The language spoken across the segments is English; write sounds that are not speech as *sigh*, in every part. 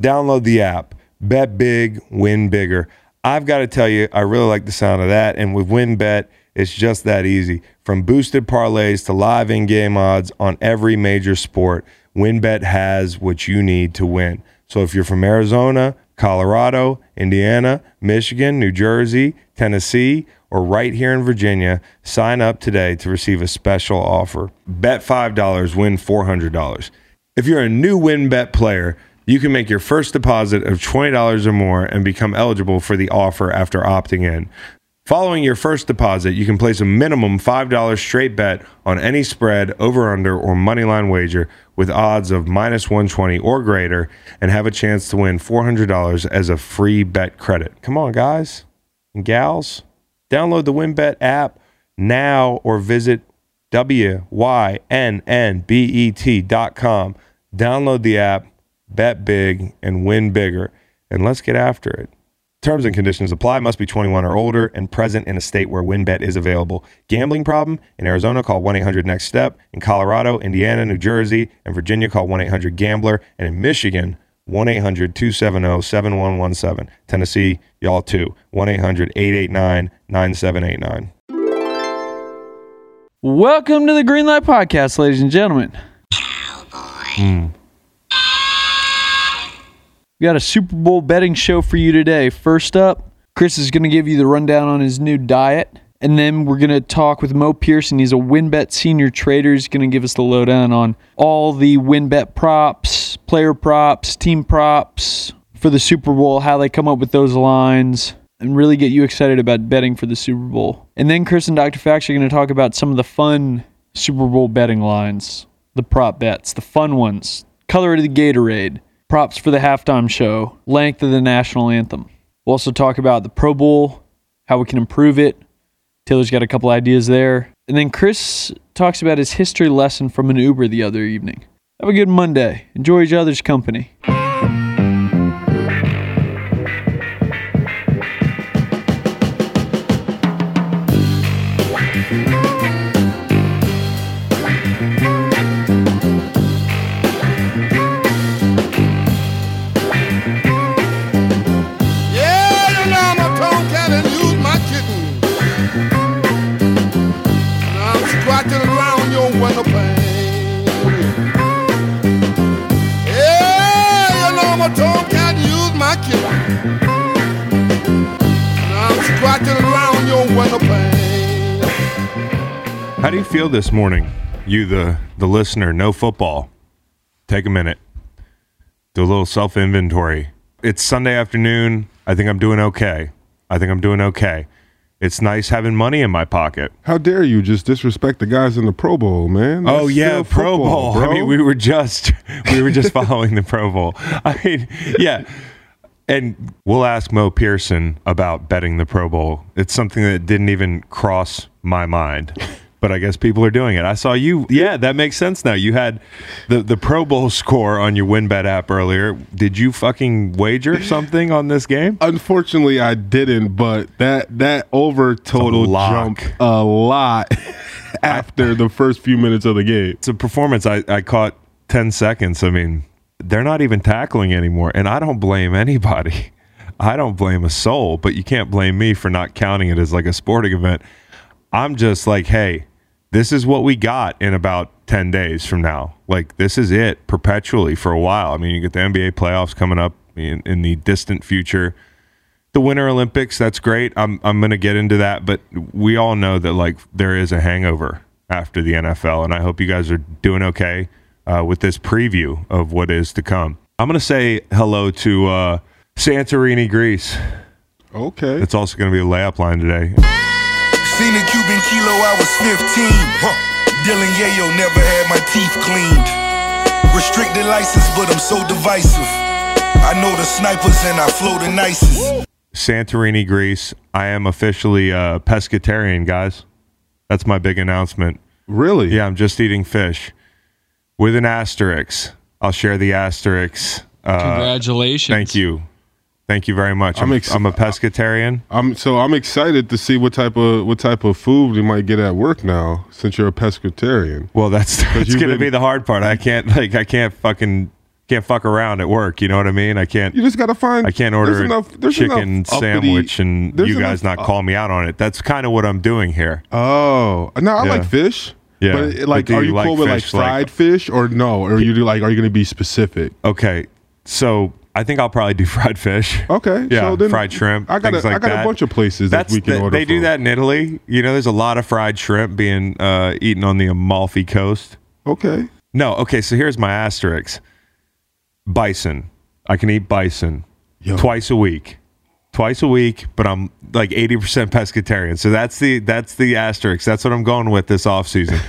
Download the app. Bet big, win bigger. I've got to tell you, I really like the sound of that. And with WynnBET, it's just that easy. From boosted parlays to live in game odds on every major sport, WynnBET has what you need to win. So if you're from Arizona, Colorado, Indiana, Michigan, New Jersey, Tennessee, or right here in Virginia, sign up today to receive a special offer. Bet $5, win $400. If you're a new WynnBET player, you can make your first deposit of $20 or more and become eligible for the offer after opting in. Following your first deposit, you can place a minimum $5 straight bet on any spread, over under, or moneyline wager with odds of minus 120 or greater and have a chance to win $400 as a free bet credit. Come on, guys and gals. Download the WynnBET app now or visit WYNNBET.com. Download the app, bet big, and win bigger. And let's get after it. Terms and conditions apply. Must be 21 or older and present in a state where WynnBET is available. Gambling problem? In Arizona, call 1 800 NEXT STEP. In Colorado, Indiana, New Jersey, and Virginia, call 1 800 GAMBLER. And in Michigan, 1 800 270 7117. Tennessee, y'all too. 1 800 889 9789. Welcome to the Greenlight Podcast, ladies and gentlemen. Hmm. We got a Super Bowl betting show for you today. First up, Chris is going to give you the rundown on his new diet. And then we're going to talk with Mo Pearson. He's a WynnBET senior trader. He's going to give us the lowdown on all the WynnBET props, player props, team props for the Super Bowl, how they come up with those lines, and really get you excited about betting for the Super Bowl. And then Chris and Dr. Fax are going to talk about some of the fun Super Bowl betting lines, the prop bets, the fun ones, color of the Gatorade, props for the halftime show, length of the national anthem. We'll also talk about the Pro Bowl, how we can improve it. Taylor's got a couple ideas there. And then Chris talks about his history lesson from an Uber the other evening. Have a good Monday. Enjoy each other's company. Window pane. How do you feel this morning? You, the, the listener, no football. Take a minute. Do a little self inventory. It's Sunday afternoon. I think I'm doing okay. I think I'm doing okay. It's nice having money in my pocket. How dare you just disrespect the guys in the Pro Bowl, man? Oh yeah, still Pro football, Bowl. I mean, we were just *laughs* we were just following the Pro Bowl. I mean, yeah. And we'll ask Mo Pearson about betting the Pro Bowl. It's something that didn't even cross my mind. *laughs* But I guess people are doing it. I saw you. Yeah, that makes sense now. You had the, the Pro Bowl score on your WynnBET app earlier. Did you fucking wager *laughs* something on this game? Unfortunately, I didn't, but that that over total lock. jumped a lot *laughs* after the first few minutes of the game. It's a performance. I, I caught 10 seconds. I mean, they're not even tackling anymore. And I don't blame anybody. *laughs* I don't blame a soul, but you can't blame me for not counting it as like a sporting event. I'm just like, hey, this is what we got in about 10 days from now. Like, this is it perpetually for a while. I mean, you get the NBA playoffs coming up in, in the distant future. The Winter Olympics, that's great. I'm, I'm going to get into that, but we all know that, like, there is a hangover after the NFL, and I hope you guys are doing okay uh, with this preview of what is to come. I'm going to say hello to uh, Santorini, Greece. Okay. It's also going to be a layup line today. Seen a Cuban kilo, I was 15. Dylan Yayo never had my teeth cleaned. Restricted license, but I'm so divisive. I know the snipers and I flow the nicest. Santorini, Greece. I am officially a pescatarian, guys. That's my big announcement. really? Yeah, I'm just eating fish with an asterisk. I'll share the asterisk. Uh, Congratulations. thank you. Thank you very much. I'm, I'm ex- I'm a pescatarian. I'm so I'm excited to see what type of what type of food we might get at work now since you're a pescatarian. Well, that's *laughs* that's you've going to been- be the hard part. I can't like I can't fucking can't fuck around at work. You know what I mean? I can't. You just gotta find. I can't there's order enough, a there's chicken enough uppity- sandwich and you guys enough- not call me out on it. That's kind of what I'm doing here. Oh, no, I Yeah. like fish. Yeah. but But like, do are you you like cool with like fish, like- fried fish or no? Or you do like, are you gonna be specific? Okay, so I think I'll probably do *laughs* fried fish. Okay, Yeah, so then fried shrimp. I got a, like I got that. a bunch of places That's that we can the- order. they do that in Italy. You know, there's a lot of fried shrimp being uh, eaten on the Amalfi Coast. Okay, No, okay. So here's my asterisk: bison. I can eat bison Yo. twice a week, twice a week. But I'm like 80% pescatarian. So that's the that's the asterisk. That's what I'm going with this off season.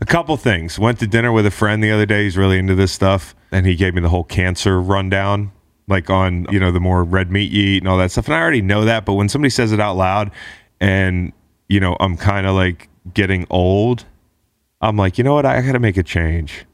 a couple things. Went to dinner with a friend the other day. He's really into this stuff, and he gave me the whole cancer rundown, like on you know the more red meat you eat and all that stuff. And I already know that, but when somebody says it out loud, and you know I'm kind of like getting old. I'm like, you know what? I got to make a change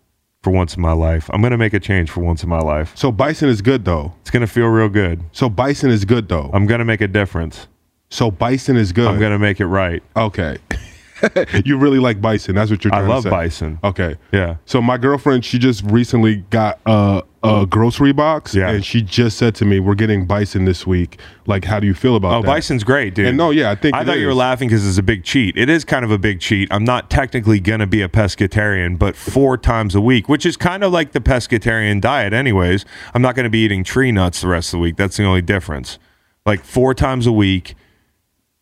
for once in my life. I'm going to make a change for once in my life. so bison is good though. It's going to feel real good. So bison is good though. I'm going to make a difference. so bison is good. I'm going to make it right. okay. *laughs* *laughs* you really like bison. That's what you're I trying love to say. bison. Okay. Yeah. So my girlfriend, she just recently got a, a oh. grocery box, Yeah. and she just said to me, "We're getting bison this week. Like, how do you feel about it? Oh, that?" bison's great, dude. And no, yeah, I think I thought you were laughing because it's a big cheat. It is kind of a big cheat. I'm not technically going to be a pescatarian, but four times a week, which is kind of like the pescatarian diet, anyways. I'm not going to be eating tree nuts the rest of the week. That's the only difference. Like four times a week,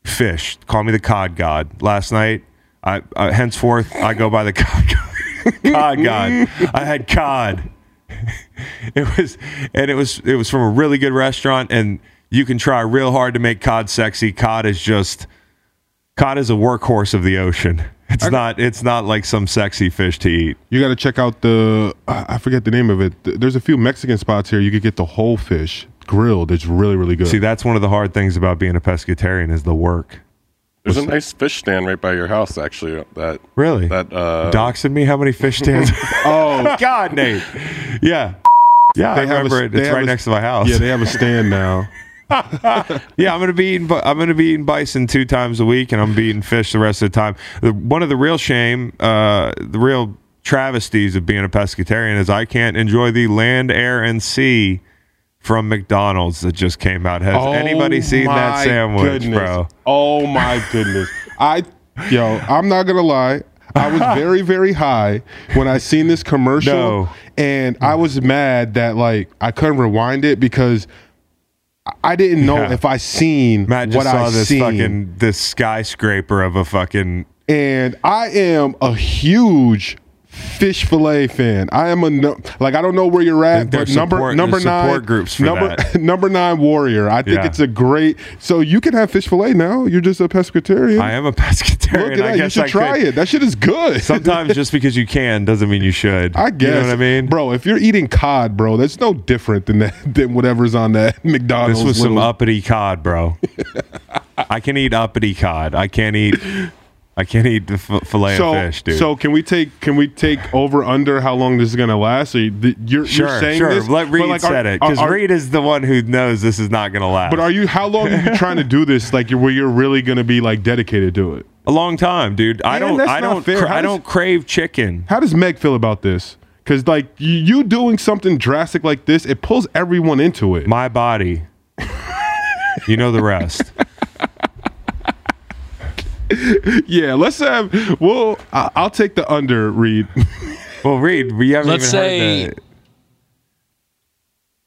fish. Call me the cod god. Last night, I, I henceforth I go by the *laughs* cod god. cod god. I had cod. *laughs* it was and it was it was from a really good restaurant and you can try real hard to make cod sexy cod is just cod is a workhorse of the ocean it's not it's not like some sexy fish to eat You got to check out the I I forget the name of it. There's a few Mexican spots here. You could get the whole fish grilled. It's really really good. see that's one of the hard things about being a pescatarian is the work There's a nice fish stand right by your house, actually. That really that uh, doxing me how many fish stands *laughs* oh, *laughs* god nate yeah yeah i They have a remember s- it they it's have right a- next to my house yeah, they have a stand now. *laughs* Yeah, I'm gonna be eating. I'm gonna be eating bison two times a week, and I'm gonna eating fish the rest of the time. The, one of the real shame, uh, the real travesties of being a pescatarian is I can't enjoy the land, air, and sea from McDonald's that just came out. Has oh anybody seen that Oh sandwich, goodness. bro? Oh my goodness. I yo, I'm not gonna lie. I was *laughs* very, very high when I seen this commercial, No. and I was mad that like I couldn't rewind it because I didn't know Yeah. if I seen Matt just what saw I this seen. fucking this skyscraper of a fucking. and I am a huge fish fillet fan. I am a no, like I don't know where you're at, but number support- number nine groups for number that. *laughs* number nine warrior. I think Yeah. it's a great. So you can have fish fillet now. You're just a pescatarian. I am a *laughs* pescatarian. Look at that. You should I try could. it. That shit is good. *laughs* Sometimes just because you can doesn't mean you should. I guess. You know what I mean, bro? If you're eating cod, bro, that's no different than that than whatever's on that McDonald's. This was some uppity cod, bro. I can eat uppity cod. I can't eat. I can't eat the f- fillet So, of fish, dude. so can we take can we take over under how long this is gonna last? So you, th- you're, sure, you're saying sure. this, Let Reed like, said it because Reed is the one who knows this is not going to last. But are you? How long are you trying to do this? Like, you're, where you're really going to be like dedicated to it? a long time, dude? I don't. I don't. cra- How I don't crave chicken. How does Meg feel about this? Because like you doing something drastic like this, it pulls everyone into it. My body. you know the rest. *laughs* yeah, let's have. Well, I, I'll take the under. Read. Well, Reed, we haven't Let's even say heard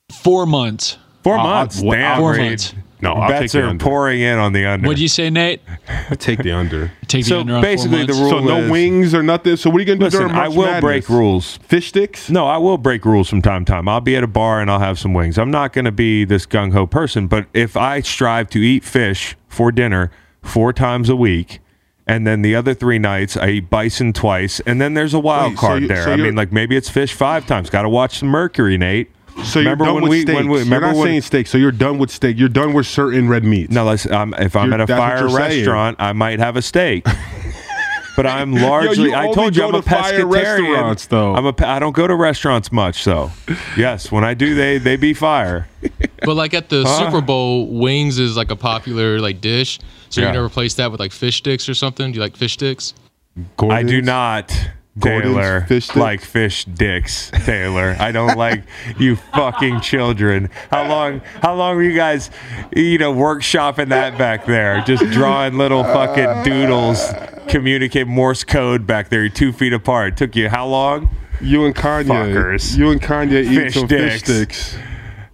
the Four months. four I'll- months. I'll- Damn, Four Reed. months. No, I'll take Bets the are under. pouring in on the under. What'd you say, Nate? I take the under. Take the So under on basically four the months? rule- So no is- wings or nothing. So what are you gonna do Listen, during I will Madness? break rules. Fish sticks. No, I will break rules from time to time. I'll be at a bar and I'll have some wings. I'm not going to be this gung ho person, but if I strive to eat fish for dinner four times a week, and then the other three nights I eat bison twice, and then there's a wild Wait, so card you- there. so I you're- mean, like maybe it's fish five times. Got to watch the mercury, Nate. So you're remember done when with we steaks. when we remember you're not when saying steak. So you're done with steak. You're done with certain red meats. no, listen, um, if I'm You're- at a that's what fire you're saying. restaurant, I might have a steak. *laughs* But I'm largely. you I told you I'm a to fire pescatarian. though. I'm a. pe- I don't go to restaurants much, so *laughs* yes, when I do, they they be fire. But like at the Super Bowl, wings is like a popular like dish. So Yeah. you never replace that with like fish sticks or something. Do you like fish sticks? I do not. Taylor, fish like fish dicks, Taylor. I don't *laughs* like you fucking children. How long? How long were you guys, you know, workshopping that back there? Just drawing little fucking doodles, *laughs* communicate Morse code back there. You're two feet apart. took you how long? You and Kanye. Fuckers. You and Kanye Fish some dicks. fish sticks.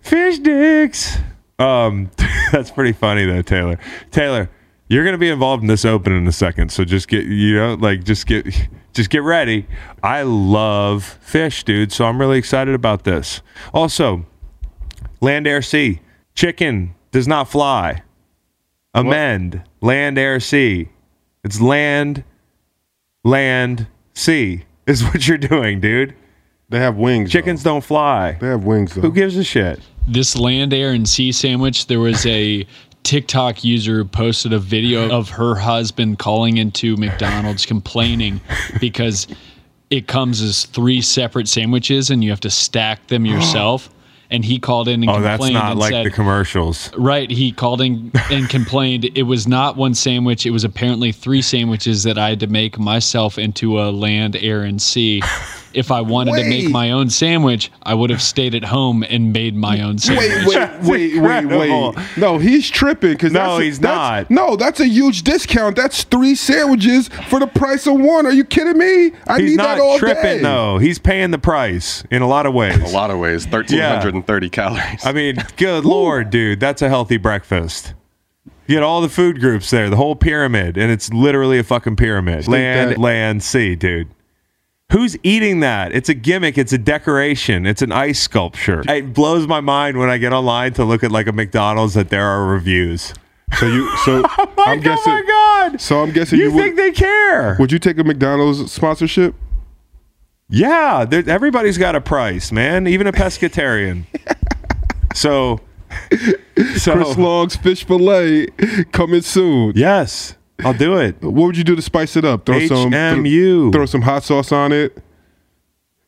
Fish dicks. Um, *laughs* that's pretty funny though, Taylor. Taylor, you're gonna be involved in this open in a second, so just get you know, like just get *laughs* just get ready. I love fish, dude, so I'm really excited about this. Also, land, air, sea. Chicken does not fly. Amend. Land, air, sea. It's land, land, sea is *laughs* what you're doing, dude. They have wings. though. Chickens don't fly. They have wings though. Who gives a shit? this land, air, and sea sandwich, there was a TikTok user who posted a video of her husband calling into McDonald's complaining *laughs* because it comes as three separate sandwiches and you have to stack them *gasps* yourself. And he called in and complained. Oh, that's not and like said, the commercials. Right. He called in and complained it was not one sandwich. It was apparently three sandwiches that I had to make myself into a land, air, and sea. If I wanted to make my own sandwich, I would have stayed at home and made my own sandwich. Wait, wait, wait, wait, wait. No, he's tripping because No, that's, he's that's- not. No, that's a huge discount. That's three sandwiches for the price of one. Are you kidding me? I He's need not that all tripping day. He's not tripping, though. He's paying the price in a lot of ways. A lot of ways, 1,330 calories. I mean, good lord, dude, that's a healthy breakfast. You get all the food groups there, the whole pyramid, and it's literally a fucking pyramid. Land, land, sea, dude. Who's eating that? It's a gimmick. It's a decoration. It's an ice sculpture. It blows my mind when I get online to look at like a McDonald's that there are reviews. So you, so Like, I'm guessing. oh my oh god! So I'm guessing you you, think would. they care? Would you take a McDonald's sponsorship? Yeah, there, everybody's got a price, man. Even a pescatarian. *laughs* so, so Chris Long's fish fillet coming soon. yes, I'll do it. What would you do to spice it up? Throw some HMU. Throw some hot sauce on it.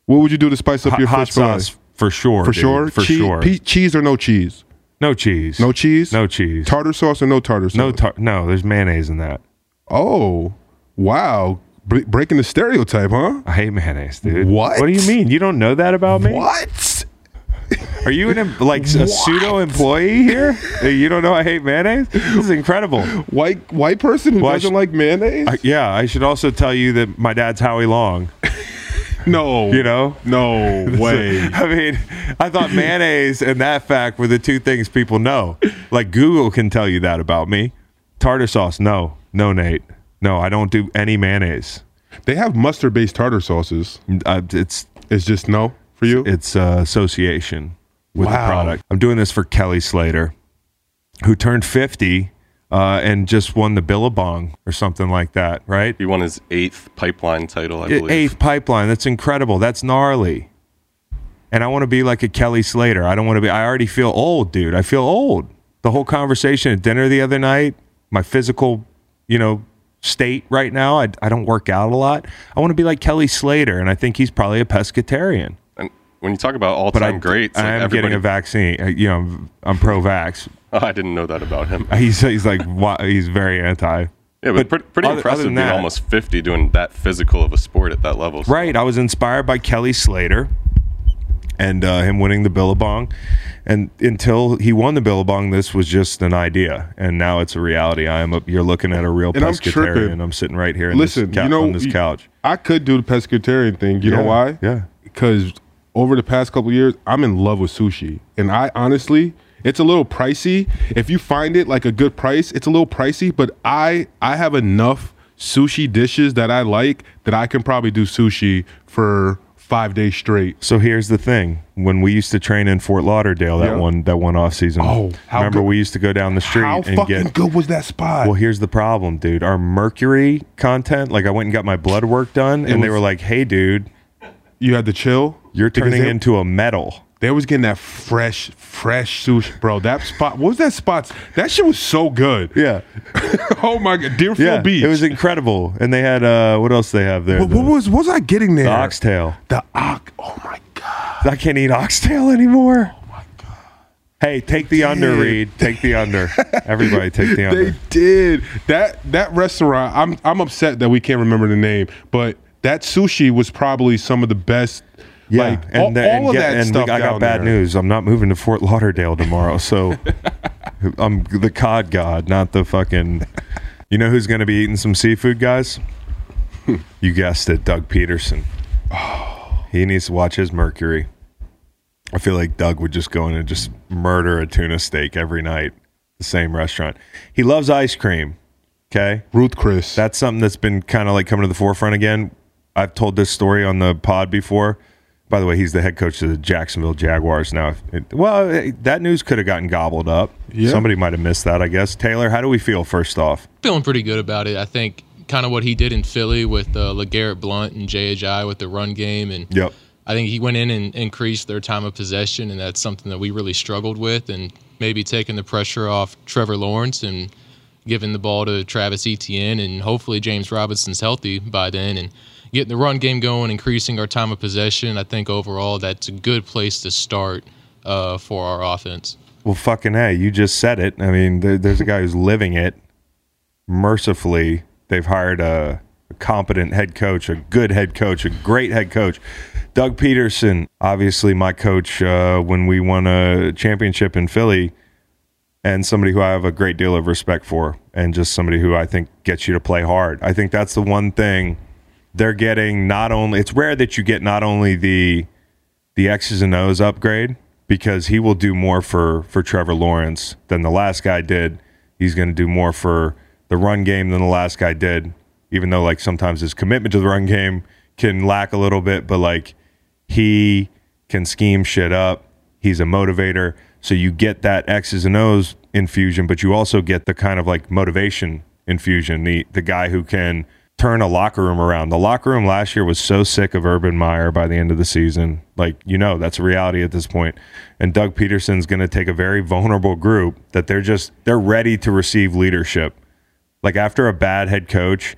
What would you do to spice up Hot, your hot fish fillet? sauce for sure. For dude, sure. For Chee- sure. pe- cheese or no cheese? no cheese. No cheese. No cheese. Tartar sauce or no tartar sauce? no tar- No, there's mayonnaise in that. Oh, wow. Bre- breaking the stereotype, huh? I hate mayonnaise, dude. What? What do you mean? You don't know that about me? What? Are you an em- like a pseudo employee here? You don't know I hate mayonnaise? This is incredible. White white person who Why doesn't sh- like mayonnaise? I, yeah, I should also tell you that my dad's Howie Long. *laughs* no. You know? No *laughs* way. I mean, I thought mayonnaise and that fact were the two things people know. Like Google can tell you that about me. Tartar sauce, no, no, Nate, no, I don't do any mayonnaise. they have mustard based tartar sauces. Uh, it's It's just no for you? it's uh, association with the product. I'm doing this for Kelly Slater, who turned 50 uh, and just won the Billabong or something like that, right? he won his eighth pipeline title, I believe. Eighth pipeline. That's incredible. That's gnarly. And I want to be like a Kelly Slater. I don't want to be. I already feel old, dude. I feel old. The whole conversation at dinner the other night, my physical, you know, state right now. I, I don't work out a lot. I want to be like Kelly Slater, and I think he's probably a pescatarian. And when you talk about But I, all-time greats, I like am everybody, getting a vaccine. Uh, You know, I'm, I'm pro-vax. Oh, I didn't know that about him. *laughs* He's he's like he's very anti. Yeah, but, pretty, pretty other- impressive other being that- almost 50 doing that physical of a sport at that level. So Right. I was inspired by Kelly Slater and uh, him winning the Billabong. And until he won the Billabong, this was just an idea, and now it's a reality. I am. A, you're looking at a real And I'm pescatarian. I'm, sitting right here in Listen, this, you know, on this couch. I could do the pescatarian thing. You know why? yeah. Because over the past couple years, I'm in love with sushi, and I honestly, it's a little pricey. If you find it like a good price, it's a little pricey. But I, I have enough sushi dishes that I like that I can probably do sushi for five days straight. So here's the thing: when we used to train in Fort Lauderdale, that Yeah. one that one off season. Oh, how remember good- we used to go down the street How and fucking get. good was that spot? Well, here's the problem, dude. Our mercury content, like I went and got my blood work done, and they was- were like, "Hey, dude, you had to chill. you're Because turning they- into a metal." They was getting that fresh, fresh sushi, bro. That spot, what was that spot? That shit was so good. Yeah, *laughs* oh my god, Deerfield yeah, Beach. it was incredible. And they had uh, what else they have there? What, The- what was what was I getting there? The oxtail. The ox. Oh my god. I can't eat oxtail anymore. Oh my god. Hey, take the under, did. Reed. Take the under. *laughs* Everybody, take the under. They did that. That restaurant. I'm I'm upset that we can't remember the name, but that sushi was probably some of the best. Like all, the- all of get- that and stuff. I got bad there. news. I'm not moving to Fort Lauderdale tomorrow, so *laughs* I'm the cod god, not the fucking. You know who's going to be eating some seafood, guys? *laughs* you guessed it, Doug Pederson. Oh. He needs to watch his mercury. I feel like Doug would just go in and just murder a tuna steak every night, the same restaurant. He loves ice cream. Okay. Ruth Chris. That's something that's been kind of like coming to the forefront again. I've told this story on the pod before. By the way, he's the head coach of the Jacksonville Jaguars now. It- well, that news could have gotten gobbled up. Yeah. Somebody might have missed that, I guess. Taylor, how do we feel first off? feeling pretty good about it. I think kind of what he did in Philly with uh, LeGarrette Blunt and Jay Ajayi with the run game, and Yep. I think he went in and increased their time of possession, and that's something that we really struggled with, and maybe taking the pressure off Trevor Lawrence and giving the ball to Travis Etienne, and hopefully James Robinson's healthy by then, and getting the run game going, increasing our time of possession. I think overall that's a good place to start uh, for our offense. Well, fucking hey, you just said it. I mean, there, there's a guy who's living it. Mercifully, they've hired a, a competent head coach, a good head coach, a great head coach. Doug Pederson, obviously my coach uh, when we won a championship in Philly, and somebody who I have a great deal of respect for, and just somebody who I think gets you to play hard. I think that's the one thing they're getting. Not only it's rare that you get not only the the X's and O's upgrade because he will do more for for Trevor Lawrence than the last guy did. He's going to do more for the run game than the last guy did. Even though like sometimes his commitment to the run game can lack a little bit, but like he can scheme shit up. He's a motivator. So you get that X's and O's infusion, but you also get the kind of like motivation infusion. The the guy who can turn a locker room around. The locker room last year was so sick of Urban Meyer by the end of the season. Like, you know, that's a reality at this point. And Doug Pederson's going to take a very vulnerable group that they're just they're ready to receive leadership. Like after a bad head coach,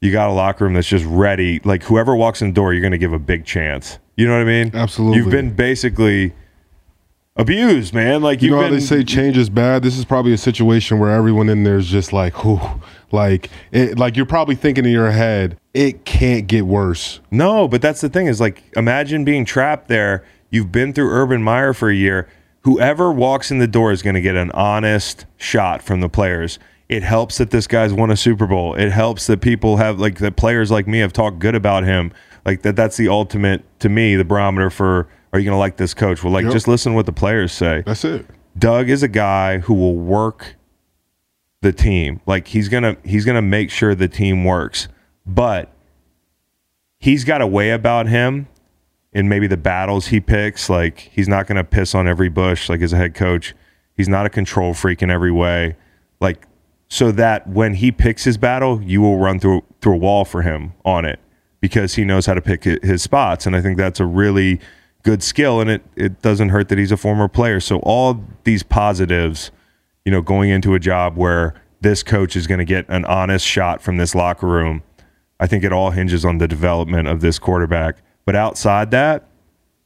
you got a locker room that's just ready. Like whoever walks in the door, you're going to give a big chance. You know what I mean? Absolutely. You've been basically abused, man. Like You know how been they say change is bad. This is probably a situation where everyone in there is just like, whew, like, it, like you're probably thinking in your head, it can't get worse. No, but that's the thing is like imagine being trapped there. You've been through Urban Meyer for a year. Whoever walks in the door is going to get an honest shot from the players. It helps that this guy's won a Super Bowl. It helps that people have like that players like me have talked good about him. Like that that's the ultimate to me, the barometer for are you going to like this coach? Well, like Yep. just listen to what the players say. That's it. Doug is a guy who will work the team. Like he's gonna he's gonna make sure the team works. But he's got a way about him in maybe the battles he picks. Like he's not gonna piss on every bush like as a head coach. He's not a control freak in every way. Like so that when he picks his battle, you will run through through a wall for him on it because he knows how to pick his spots. And I think that's a really good skill. And it it doesn't hurt that he's a former player. So all these positives, you know, going into a job where this coach is going to get an honest shot from this locker room. I think it all hinges on the development of this quarterback. But outside that,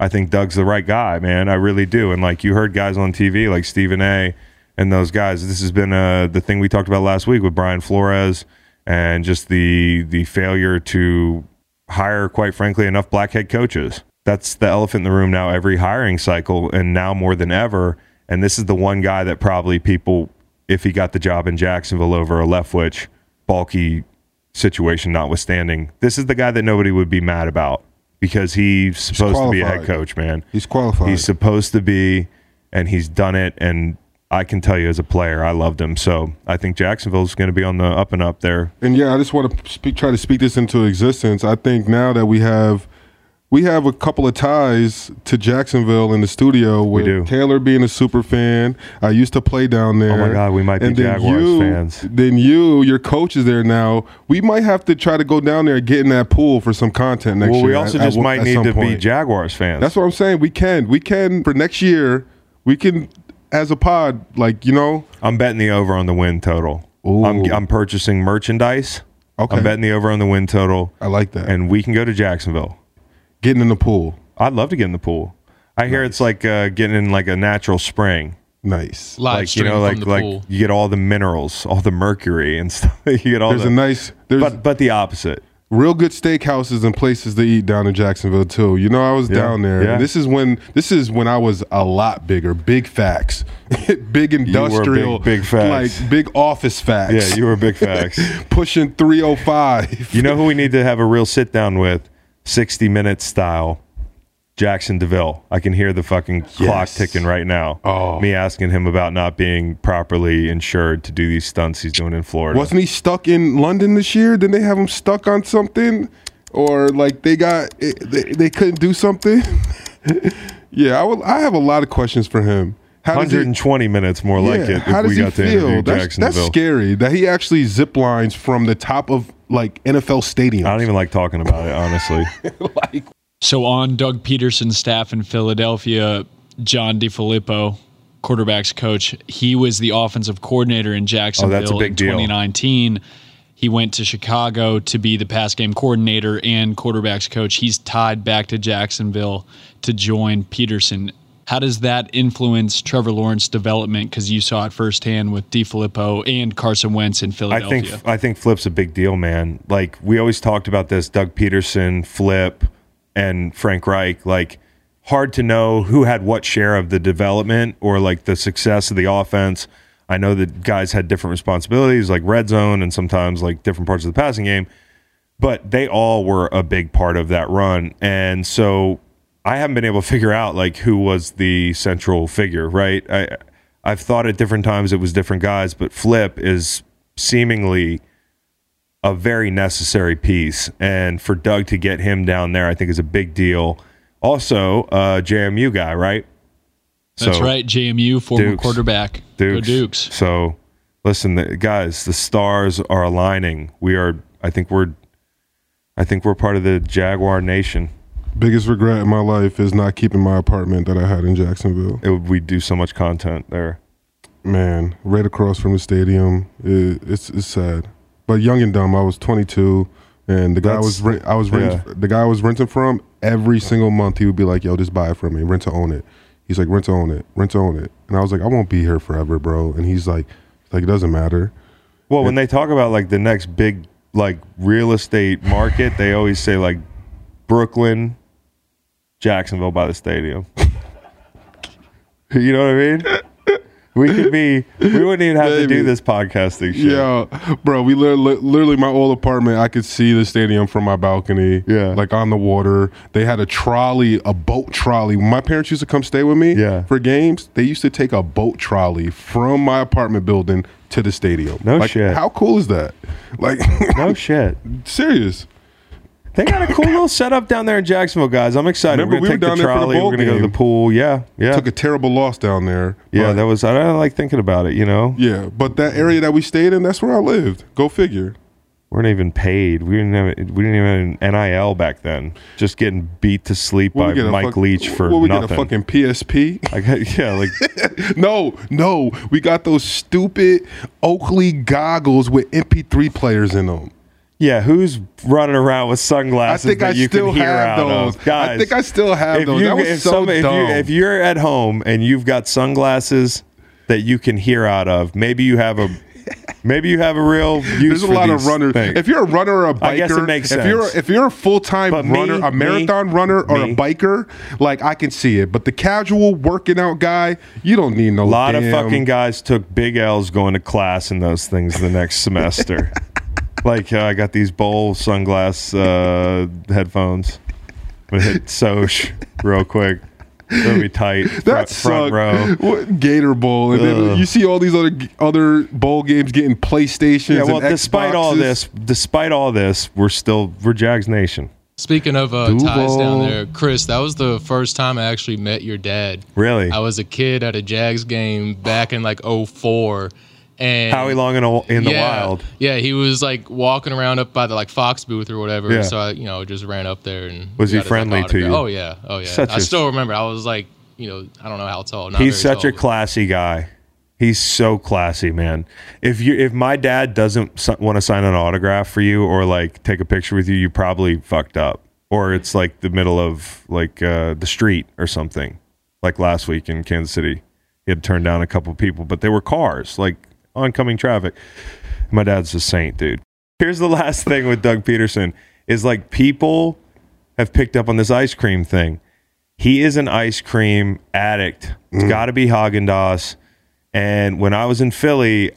I think Doug's the right guy, man. I really do. And like you heard guys on TV like Stephen A. and those guys, this has been uh, the thing we talked about last week with Brian Flores and just the the failure to hire, quite frankly, enough black head coaches. That's the elephant in the room now. Every hiring cycle, and now more than ever. And this is the one guy that probably people, if he got the job in Jacksonville over a Leftwich, bulky situation notwithstanding, this is the guy that nobody would be mad about because he's supposed to be a head coach, man. He's qualified. He's supposed to be, and he's done it. And I can tell you as a player, I loved him. So I think Jacksonville's going to be on the up and up there. And yeah, I just want to speak, try to speak this into existence. I think now that we have we have a couple of ties to Jacksonville in the studio with do. Taylor being a super fan. I used to play down there. Oh my God, we might be and Jaguars you, fans. Then you, your coach is there now. We might have to try to go down there and get in that pool for some content next Well, year. we also at- just at- might at need to be. Jaguars fans. That's what I'm saying. We can. We can for next year. We can as a pod, like you know. I'm betting the over on the win total. Ooh. I'm, I'm purchasing merchandise. Okay. I'm betting the over on the win total. I like that. And we can go to Jacksonville. Getting in the pool. I'd love to get in the pool. I hear it's like uh, getting in like a natural spring. Nice. Live like you know, like like pool. you get all the minerals, all the mercury and *laughs* stuff. you get all There's the a nice. There's but but the opposite. real good steakhouses and places to eat down in Jacksonville too. You know, I was Yeah, down there. yeah. This is when this is when I was a lot bigger, big facts, *laughs* big industrial, big- big facts. like big office facts. Yeah, you were big facts. *laughs* pushing three oh five. You know who we need to have a real sit down with? 60 minutes style. Jaxson de Ville. I can hear the fucking clock ticking right now. Oh. Me asking him about not being properly insured to do these stunts he's doing in Florida. Wasn't he stuck in London this year? Didn't they have him stuck on something, or like they got they, they couldn't do something? *laughs* yeah, I would, I have a lot of questions for him. How does he- 120 minutes more like it how if does we he got to feel? That's, that's scary that he actually zip lines from the top of like NFL stadiums. I don't even like talking about it, honestly. *laughs* So on Doug Pederson's staff in Philadelphia, John DeFilippo, quarterbacks coach, he was the offensive coordinator in oh, Jacksonville Oh, big in deal. 2019. He went to Chicago to be the pass game coordinator and quarterbacks coach. He's tied back to Jacksonville to join Pederson. How does that influence Trevor Lawrence development? Because you saw it firsthand with DeFilippo and Carson Wentz in Philadelphia. I think I think Flip's a big deal, man. Like we always talked about this, Doug Pederson, Flip, and Frank Reich. Like hard to know who had what share of the development or like the success of the offense. I know that guys had different responsibilities, like red zone, and sometimes like different parts of the passing game. But they all were a big part of that run, and so I haven't been able to figure out like who was the central figure, right? I I've thought at different times it was different guys, but Flip is seemingly a very necessary piece, and for Doug to get him down there, I think is a big deal. Also, uh, JMU guy, right? That's So, right. JMU, former Dukes. quarterback. Dukes. Go Dukes. So, listen, the, guys, the stars are aligning. We are. I think we're. I think we're part of the Jaguar Nation. Biggest regret in my life is not keeping my apartment that I had in Jacksonville. It, we do so much content there. Man, right across from the stadium, it, it's it's sad. But young and dumb, I was 22, and the guy I was That's- I was rent, yeah. the guy I was renting from every single month. He would be like, "Yo, just buy it from me, rent to own it." He's like, "Rent to own it, rent to own it," and I was like, "I won't be here forever, bro." And he's like, "Like it doesn't matter." Well, when they talk about like the next big like real estate market, they always say like Brooklyn, Jacksonville by the stadium. you know what I mean? We could be. We wouldn't even have to do this podcasting shit. Yeah, bro. We literally, literally, my old apartment. I could see the stadium from my balcony. Yeah. like on the water. They had a trolley, a boat trolley. When my parents used to come stay with me. Yeah. for games, they used to take a boat trolley from my apartment building to the stadium. No like, shit. How cool is that? Like, No *laughs* shit. serious. They got a cool little setup down there in Jacksonville, guys. I'm excited. Remember, we're gonna were take the trolley. we're gonna go to the pool. Yeah, yeah, Took a terrible loss down there. yeah. That was. I don't like thinking about it. You know, yeah, but that area that we stayed in, that's where I lived. Go figure. we weren't even paid. We didn't have. We didn't even have an NIL back then. Just getting beat to sleep What, by we Mike fuck- Leach for what, we nothing. get a fucking PSP. I got, yeah, like *laughs* No, no, we got those stupid Oakley goggles with MP3 players in them. Yeah. Who's running around with I sunglasses think that I you still can hear have out those. of? Guys, I think I still have if those. you- that was if so some- if dumb. you- if you're at home and you've got sunglasses that you can hear out of, maybe you have a *laughs* maybe you have a real use. There's a lot of runners. things. If you're a runner or a biker, I guess it makes if you're sense. if you're a full time me- runner, a me- marathon runner or me. a biker, like I can see it. But the casual working out guy, you don't need no. a lot of fucking guys took big L's going to class in those things the next semester. *laughs* like uh, I got these bowl sunglass uh, headphones. I'm hit *laughs* Soch real quick. It'll be tight. That front, front row. What, Gator Bowl, and then you see all these other other bowl games getting PlayStation. Yeah, well, and despite all this, despite all this, we're still we're Jags Nation. Speaking of uh, ties down there, Chris, that was the first time I actually met your dad. Really? I was a kid at a Jags game back in like 04. And Howie Long in, a, in the wild. Yeah, he was like walking around up by the like Fox booth or whatever. Yeah. So I, you know, just ran up there and Was he got his, like, friendly to you? Oh yeah, oh yeah. Such I a- still remember. I was like, you know, I don't know how tall. Not He's such a tall, but- classy guy. He's so classy, man. If you if my dad doesn't want to sign an autograph for you or like take a picture with you, you probably fucked up. Or it's like the middle of like uh, the street or something. Like last week in Kansas City, he had turned down a couple people, but they were cars, like oncoming traffic. My dad's a saint, dude. Here's the last *laughs* thing with Doug Pederson. is like people have picked up on this ice cream thing. He is an ice cream addict. It's mm. got to be Haagen Dazs. And when I was in Philly,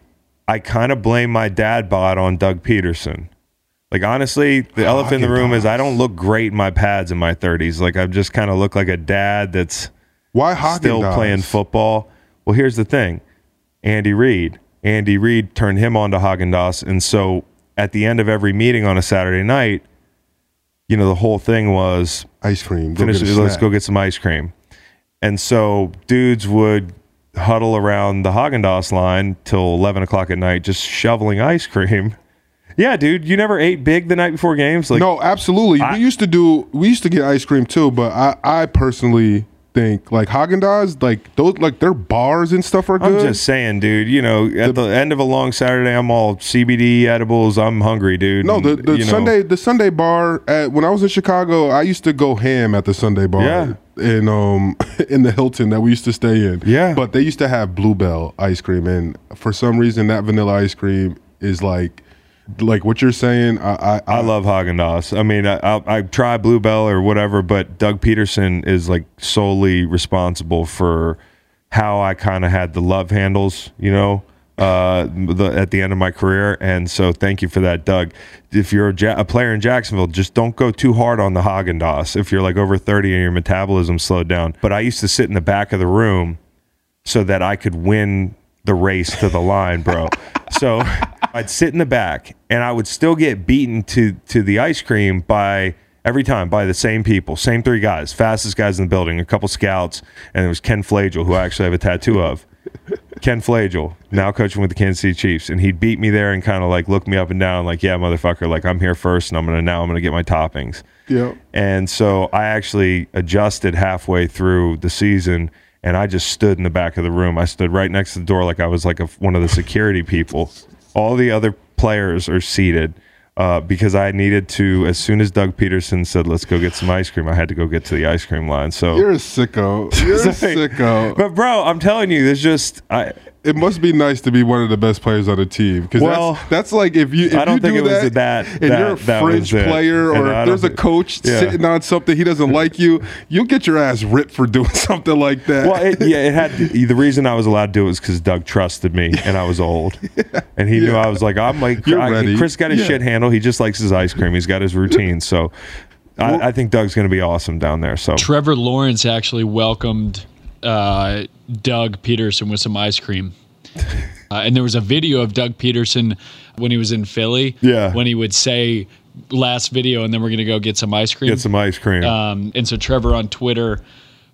I kind of blame my dad bod on Doug Pederson. Like honestly, the elephant in the room is I don't look great in my pads in my 30s. Like I just kind of look like a dad that's Why still playing football. Well, here's the thing. Andy Reid. Andy Reid turned him on to Haagen Dazs, and so at the end of every meeting on a Saturday night, you know, the whole thing was Ice cream. Go finish, let's go get some ice cream. And so dudes would huddle around the Haagen Dazs line till eleven o'clock at night, just shoveling ice cream. *laughs* Yeah, dude, you never ate big the night before games. Like, no, absolutely. I- we used to do. We used to get ice cream too, but I, I personally think like Haagen Dazs, like those, like their bars and stuff are I'm just saying, dude. You know, at the, end of a long Saturday, I'm all CBD edibles. I'm hungry, dude. no, the, And, the you know, Sunday the Sunday bar at when I was in Chicago, I used to go ham at the Sunday bar. Yeah. In um *laughs* in the Hilton that we used to stay in. Yeah. But they used to have Bluebell ice cream and for some reason that vanilla ice cream is like like what you're saying, I I, I love Haagen Dazs. I mean, I, I, I try Bluebell or whatever, but Doug Pederson is like solely responsible for how I kind of had the love handles, you know, uh, the, at the end of my career. And so, thank you for that, Doug. If you're a, ja- a player in Jacksonville, just don't go too hard on the Haagen Dazs. If you're like over 30 and your metabolism slowed down, but I used to sit in the back of the room so that I could win the race to the line, bro. so I'd sit in the back and I would still get beaten to to the ice cream by every time by the same people, same three guys, fastest guys in the building, a couple scouts, and there was Ken Flagel, who I actually have a tattoo of. Ken Flagel, now coaching with the Kansas City Chiefs, and he'd beat me there and kind of like look me up and down, like, yeah, motherfucker, like I'm here first, and I'm gonna now I'm gonna get my toppings. Yeah. And so I actually adjusted halfway through the season and I just stood in the back of the room. I stood right next to the door like I was like a, one of the security people. All the other players are seated uh, because I needed to, as soon as Doug Pederson said, let's go get some ice cream, I had to go get to the ice cream line. So, You're a sicko. *laughs* You're a sicko. but bro, I'm telling you, there's just, I, It must be nice to be one of the best players on the team because Well, that's, that's like if you if I don't you think do it was that, that- and that- you're a that fringe player And or if there's a coach Yeah. sitting on something he doesn't like you, you'll get your ass ripped for doing *laughs* something like that. well, it, yeah, it had the reason I was allowed to do it was because Doug trusted me and I was old, *laughs* and he knew I was like, I'm like, I- Chris got his Yeah. shit handle. He just likes his ice cream. He's got his routine. So, I, I think Doug's going to be awesome down there. So, Trevor Lawrence actually welcomed uh, Doug Pederson with some ice cream. *laughs* Uh, and there was a video of Doug Pederson when he was in Philly. Yeah. When he would say, last video, and then we're going to go get some ice cream. get some ice cream. Um, and so Trevor on Twitter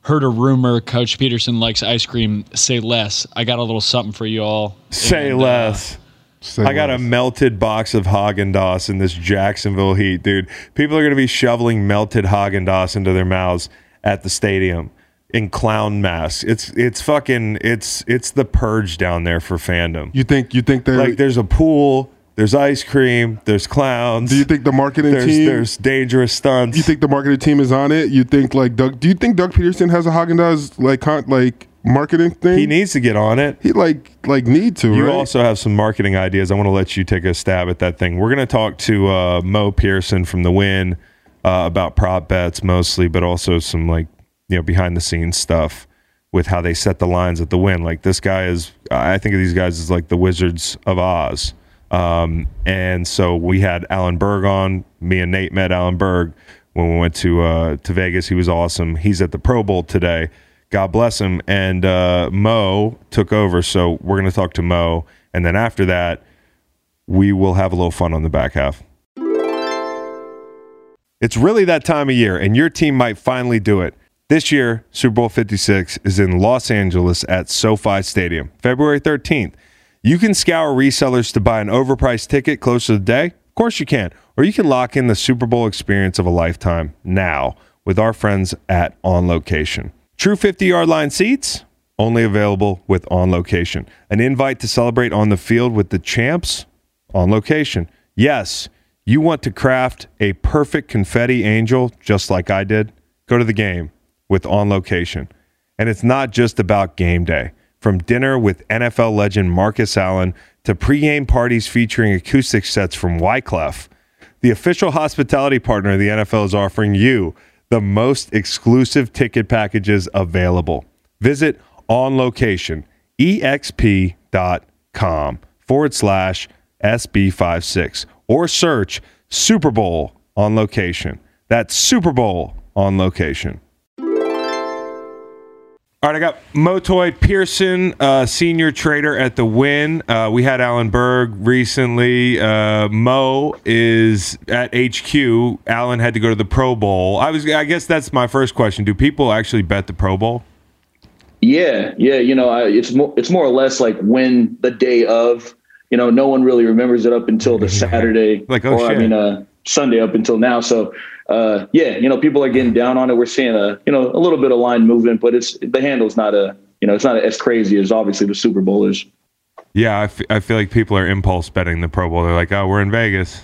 heard a rumor Coach Pederson likes ice cream. Say less. I got a little something for you all. Say And, uh, less. Say I got a melted box of Haagen Dazs in this Jacksonville heat, dude. People are going to be shoveling melted Haagen Dazs into their mouths at the stadium in clown masks. It's it's fucking it's it's the purge down there for fandom. You think you think they're like there's a pool, there's ice cream, there's clowns. do you think the marketing there's team there's dangerous stunts? you think the marketing team is on it? You think like Doug? Do you think Doug Pederson has a Haagen Dazs like con, like marketing thing? he needs to get on it? He like like need to. You right? also have some marketing ideas. I want to let you take a stab at that thing. We're going to talk to uh, Mo Pearson from the Win uh, about prop bets mostly, but also some like you know behind the scenes stuff with how they set the lines at the Win. Like this guy is, I think of these guys as like the Wizards of Oz. Um, and so we had Alan Berg on. Me and Nate met Alan Berg when we went to uh, to Vegas. He was awesome. He's at the Pro Bowl today. God bless him. And uh, Mo took over. So we're going to talk to Mo. And then after that, we will have a little fun on the back half. It's really that time of year, and your team might finally do it. This year, Super Bowl 56 is in Los Angeles at SoFi Stadium, February 13th. You can scour resellers to buy an overpriced ticket close to the day. Of course, you can. Or you can lock in the Super Bowl experience of a lifetime now with our friends at On Location. True 50 yard line seats, only available with On Location. An invite to celebrate on the field with the champs on location. Yes, you want to craft a perfect confetti angel just like I did? Go to the game with On Location. And it's not just about game day. From dinner with NFL legend Marcus Allen to pregame parties featuring acoustic sets from Wyclef, the official hospitality partner of the NFL, is offering you the most exclusive ticket packages available. Visit on location, exp.com forward slash SB56 or search Super Bowl on location. That's Super Bowl on location. All right, I got Motoy Pearson, uh, senior trader at the Wynn. Uh, we had Alan Berg recently. Uh, Mo is at HQ. Alan had to go to the Pro Bowl. I was, I guess that's my first question. Do people actually bet the Pro Bowl? Yeah, yeah. You know, I, it's more it's more or less like when the day of. You know, no one really remembers it up until the *laughs* Saturday, Like, oh, or I shit. mean, uh, Sunday up until now. So, uh, yeah, you know, people are getting down on it. We're seeing a you know a little bit of line movement, but it's the handle's not a you know it's not as crazy as obviously the Super Bowl is. Yeah, I, f- I feel like people are impulse betting the Pro Bowl. They're like, oh, we're in Vegas.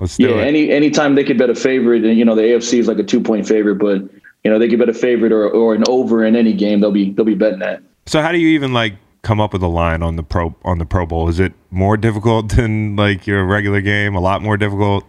Let's do Yeah, it. any anytime they could bet a favorite, and you know the AFC is like a two point favorite, but you know they could bet a favorite or, or an over in any game. They'll be they'll be betting that. So how do you even like come up with a line on the pro on the Pro Bowl? Is it more difficult *laughs* than like your regular game? A lot more difficult?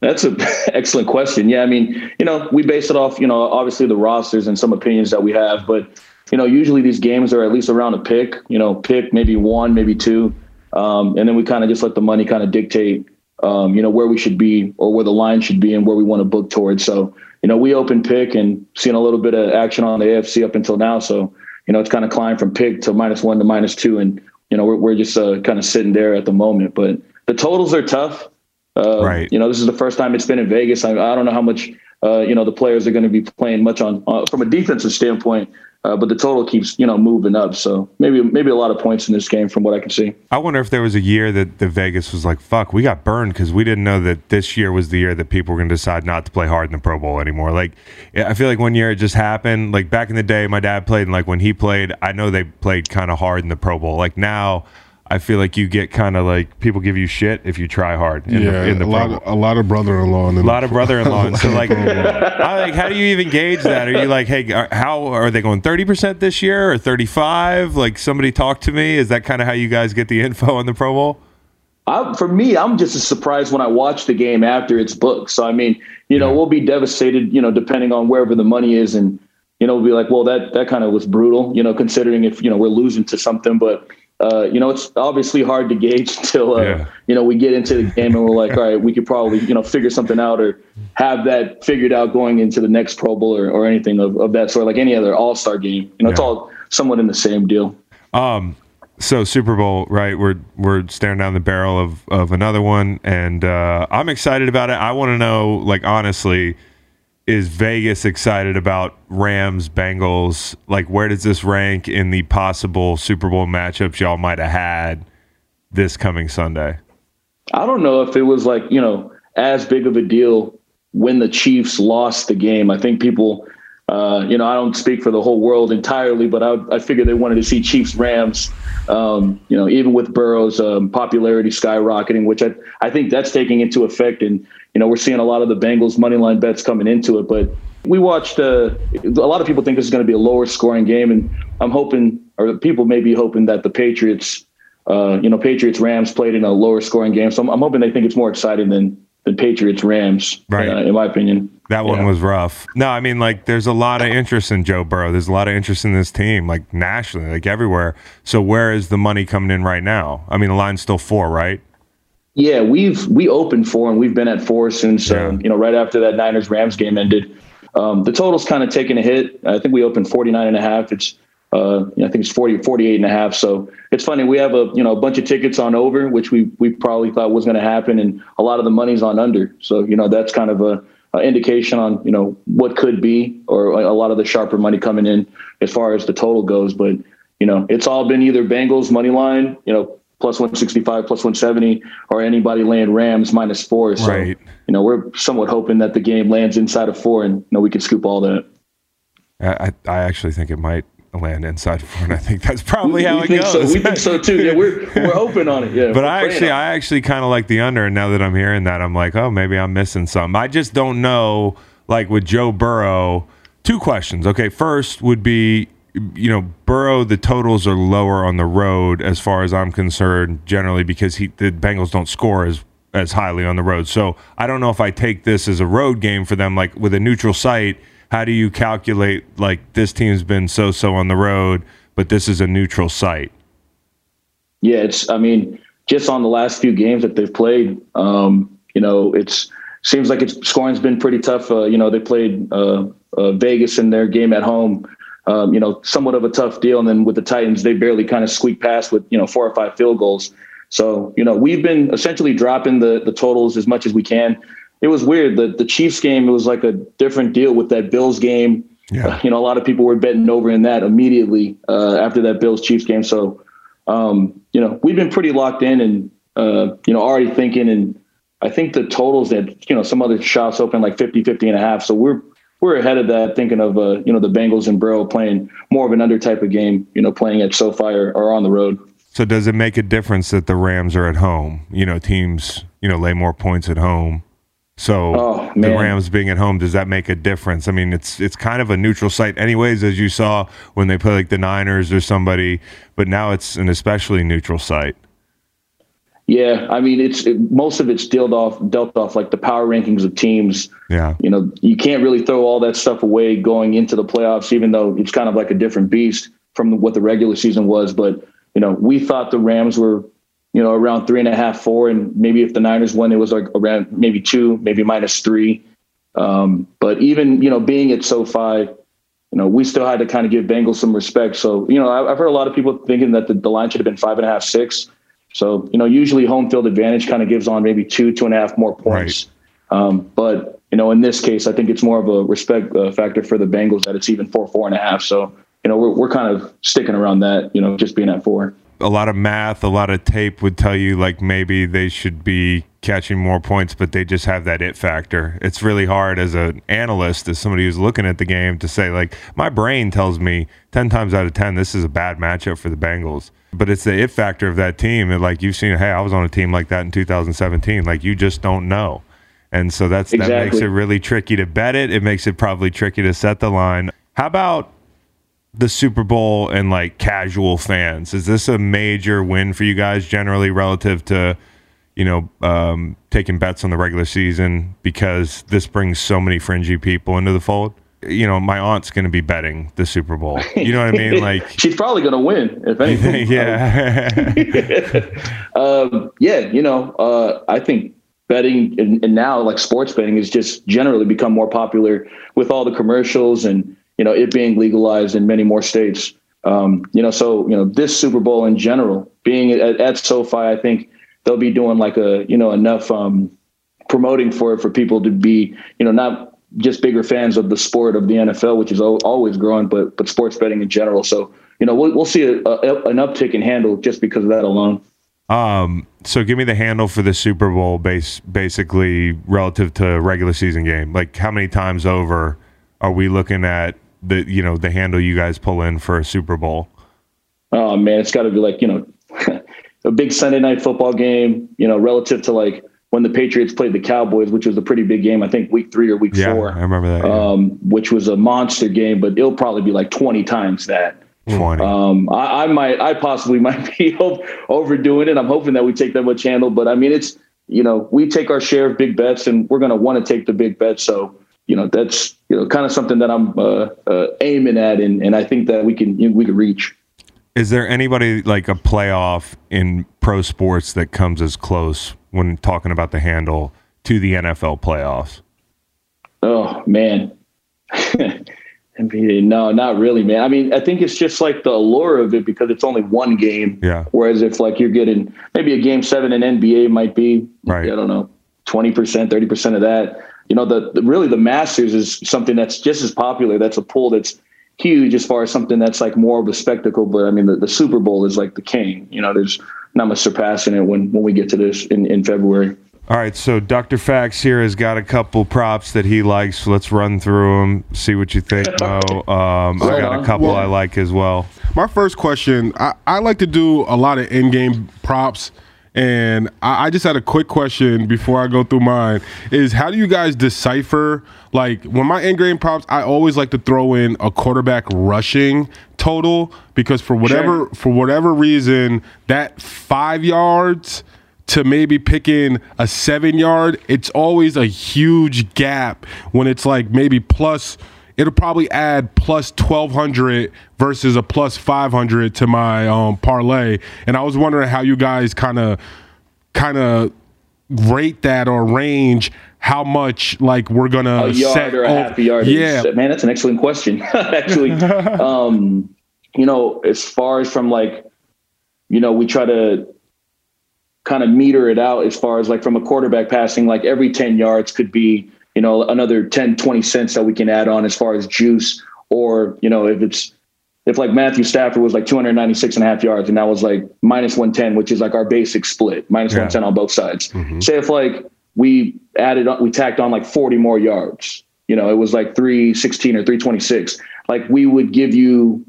That's an *laughs* excellent question. Yeah, I mean, you know, we base it off, you know, obviously the rosters and some opinions that we have, but you know, usually these games are at least around a pick. You know, pick maybe one, maybe two, um, and then we kind of just let the money kind of dictate, um, you know, where we should be or where the line should be and where we want to book towards. So, you know, we open pick and seen a little bit of action on the AFC up until now. So, you know, it's kind of climbed from pick to minus one to minus two, and you know, we're we're just uh, kind of sitting there at the moment. But the totals are tough. Uh, Right. You know, this is the first time it's been in Vegas. I, I don't know how much, uh, you know, the players are going to be playing much on uh, from a defensive standpoint, uh, but the total keeps, you know, moving up. So maybe maybe a lot of points in this game from what I can see. I wonder if there was a year that the Vegas was like, "Fuck, we got burned" because we didn't know that this year was the year that people were going to decide not to play hard in the Pro Bowl anymore. Like, I feel like one year it just happened. Like back in the day, my dad played, and like when he played, I know they played kind of hard in the Pro Bowl. Like now, I feel like you get kind of like people give you shit if you try hard in yeah, the, in the a lot, of, a lot of brother-in-law, and A lot of brother-in-law, so like, *laughs* I like, how do you even gauge that? Are you like, hey, are- uh, how are they going thirty percent this year or thirty-five? Like, somebody talk to me. Is that kind of how you guys get the info on the Pro Bowl? I, for me, I'm just as surprised when I watch the game after it's booked. So I mean, you know, we'll be devastated, you know, depending on wherever the money is, and you know, we'll be like, well, that that kind of was brutal, you know, considering if you know we're losing to something, but. Uh, you know, it's obviously hard to gauge *laughs* until uh, Yeah. you know we get into the game and we're like, *laughs* all right, we could probably you know figure something out or have that figured out going into the next Pro Bowl or, or anything of, of that sort, like any other All Star game. You know, it's all somewhat in the same deal. Um, so Super Bowl, right? We're we're staring down the barrel of of another one, and uh, I'm excited about it. I want to know, like, honestly, is Vegas excited about Rams Bengals? Like, where does this rank in the possible Super Bowl matchups y'all might have had this coming Sunday? I don't know if it was like, you know, as big of a deal when the Chiefs lost the game. I think people, uh, you know, I don't speak for the whole world entirely, but I, I figured they wanted to see Chiefs Rams, um, you know, even with Burrow's um, popularity skyrocketing, which I, I think that's taking into effect. And, you know, we're seeing a lot of the Bengals money line bets coming into it. But we watched, uh, a lot of people think this is going to be a lower scoring game. And I'm hoping, or people may be hoping that the Patriots, uh, you know, Patriots Rams played in a lower scoring game. So I'm, I'm hoping they think it's more exciting than than Patriots Rams, Right. uh, in my opinion. That one Yeah. was rough. No, I mean, like, there's a lot of interest in Joe Burrow. There's a lot of interest in this team, like nationally, like everywhere. So, where is the money coming in right now? I mean, the line's still four, right? Yeah, we've we opened four and we've been at four since Yeah. um, you know right after that Niners Rams game ended. Um, the total's kind of taken a hit. I think we opened 49 and a half. It's uh, I think it's 40 48 and a half. So it's funny we have a you know a bunch of tickets on over, which we we probably thought was going to happen, and a lot of the money's on under. So you know that's kind of a, a indication on you know what could be, or a lot of the sharper money coming in as far as the total goes. But you know it's all been either Bengals money line, you know plus 165, plus 170, or anybody laying Rams minus four. So, Right. you know, we're somewhat hoping that the game lands inside of four and, you know, we can scoop all that. I, I actually think it might land inside four, and I think that's probably how we it think goes. so. We think so too. Yeah, we're, we're hoping on it. Yeah. But I actually. I actually kind of like the under. And now that I'm hearing that, I'm like, oh, maybe I'm missing something. I just don't know. Like with Joe Burrow, two questions. Okay, first would be, you know, Burrow. The totals are lower on the road, as far as I'm concerned, generally because he the Bengals don't score as as highly on the road. So I don't know if I take this as a road game for them, like with a neutral site. How do you calculate like this team's been so so on the road, but this is a neutral site? Yeah, it's. I mean, just on the last few games that they've played, um, you know, it's seems like it's scoring's been pretty tough. Uh, you know, they played uh, uh, Vegas in their game at home. Um, you know, somewhat of a tough deal, and then with the Titans, they barely kind of squeaked past with you know four or five field goals. So you know, we've been essentially dropping the the totals as much as we can. It was weird. The the Chiefs game it was like a different deal with that Bills game. Yeah. you know, a lot of people were betting over in that immediately uh, after that Bills Chiefs game. So um, you know, we've been pretty locked in and, uh, you know, already thinking. And I think the totals that, you know, some other shops open like 50, 50 and a half. So we're, we're ahead of that thinking of, uh, you know, the Bengals and Burrow playing more of an under type of game, you know, playing at SoFi or, or on the road. So does it make a difference that the Rams are at home? You know, teams, you know, lay more points at home. So Oh, the. Rams being at home, does that make a difference? I mean, it's it's kind of a neutral site anyways, as you saw when they play like the Niners or somebody, but now it's an especially neutral site. Yeah. I mean, it's it, most of it's dealt off, dealt off like the power rankings of teams. Yeah. you know, you can't really throw all that stuff away going into the playoffs, even though it's kind of like a different beast from what the regular season was. But, you know, we thought the Rams were, you know, around three and a half, four. And maybe if the Niners won, it was like around maybe two, maybe minus three. Um, but even, you know, being at SoFi, you know, we still had to kind of give Bengals some respect. So, you know, I- I've heard a lot of people thinking that the, the line should have been five and a half, six. So, you know, usually home field advantage kind of gives on maybe two, two and a half more points. Um, but you know, in this case, I think it's more of a respect uh, factor for the Bengals that it's even four, four and a half. So, you know, we're we're kind of sticking around that. You know, just being at four. a lot of math, a lot of tape would tell you like maybe they should be catching more points, but they just have that it factor. It's really hard as an analyst, as somebody who's looking at the game, to say like my brain tells me ten times out of ten this is a bad matchup for the Bengals. But it's the it factor of that team. And like you've seen, hey, I was on a team like that in 2017. Like you just don't know. And so that's that makes it really tricky to bet it. It makes it probably tricky to set the line. How about the Super Bowl and like casual fans? Is this a major win for you guys generally relative to, you know, um, taking bets on the regular season because this brings so many fringy people into the fold? You know, my aunt's going to be betting the Super Bowl. You know what I mean? Like, *laughs* She's probably going to win if *laughs* anything. yeah. *laughs* um, yeah, you know, uh, I think betting and, and now like sports betting has just generally become more popular with all the commercials and you know it being legalized in many more states. Um, you know, so you know this Super Bowl in general being at, at SoFi, I think they'll be doing like a you know enough um, promoting for it for people to be you know not just bigger fans of the sport of the NFL, which is al- always growing, but but sports betting in general. So you know we'll, we'll see a, a, an uptick in handle just because of that alone. Um, so give me the handle for the Super Bowl base basically relative to regular season game. Like how many times over are we looking at the you know the handle you guys pull in for a Super Bowl? Oh man, it's got to be like you know *laughs* a big Sunday night football game. You know, relative to like when the Patriots played the Cowboys, which was a pretty big game. I think week three or week Yeah, four, I remember that. yeah. um, which was a monster game. But it'll probably be like twenty times that. Twenty. Um, I, I might, I possibly *laughs* might be overdoing it. I'm hoping that we take that much handle, but I mean, it's you know, we take our share of big bets, and we're going to want to take the big bets. So you know, that's you know, kind of something that I'm uh, uh, aiming at, and, and I think that we can you know, we can reach. Is there anybody like a playoff in pro sports that comes as close when talking about the handle to the NFL playoffs? Oh man. *laughs* NBA, no, not really, man. I mean, I think it's just like the allure of it because it's only one game. Yeah. Whereas if like you're getting maybe a game seven in NBA might be, Right. I don't know, twenty percent, thirty percent of that. You know, the, the really the Masters is something that's just as popular. That's a pool that's huge as far as something that's like more of a spectacle. But I mean, the, the Super Bowl is like the king. You know, there's not much surpassing it when when we get to this in, in February. All right, so Dr. Fax here has got a couple props that he likes. Let's run through them, see what you think, *laughs* Mo. Um, I got a couple Well- I like as well. My first question I, I like to do a lot of in game props. And I, I just had a quick question before I go through mine is how do you guys decipher like when my in game props I always like to throw in a quarterback rushing total because for whatever for whatever reason that five yards to maybe picking a seven yard, it's always a huge gap when it's like maybe plus. It'll probably add plus twelve hundred versus a plus five hundred to my um, parlay, and I was wondering how you guys kind of kind of rate that or range how much like we're gonna a yard set or a half a yard. Yeah, man, that's an excellent question. *laughs* Actually, *laughs* um, you know, as far as from like, you know, we try to kind of meter it out as far as like from a quarterback passing, like every 10 yards could be, you know, another 10, 20 cents that we can add on as far as juice. Or, you know, if it's, if like Matthew Stafford was like 296 and a half yards and that was like minus 110, which is like our basic split, minus Yeah. 110 on both sides. Mm-hmm. Say if like we added on, we tacked on like 40 more yards, you know, it was like 316 or 326. Like we would give you,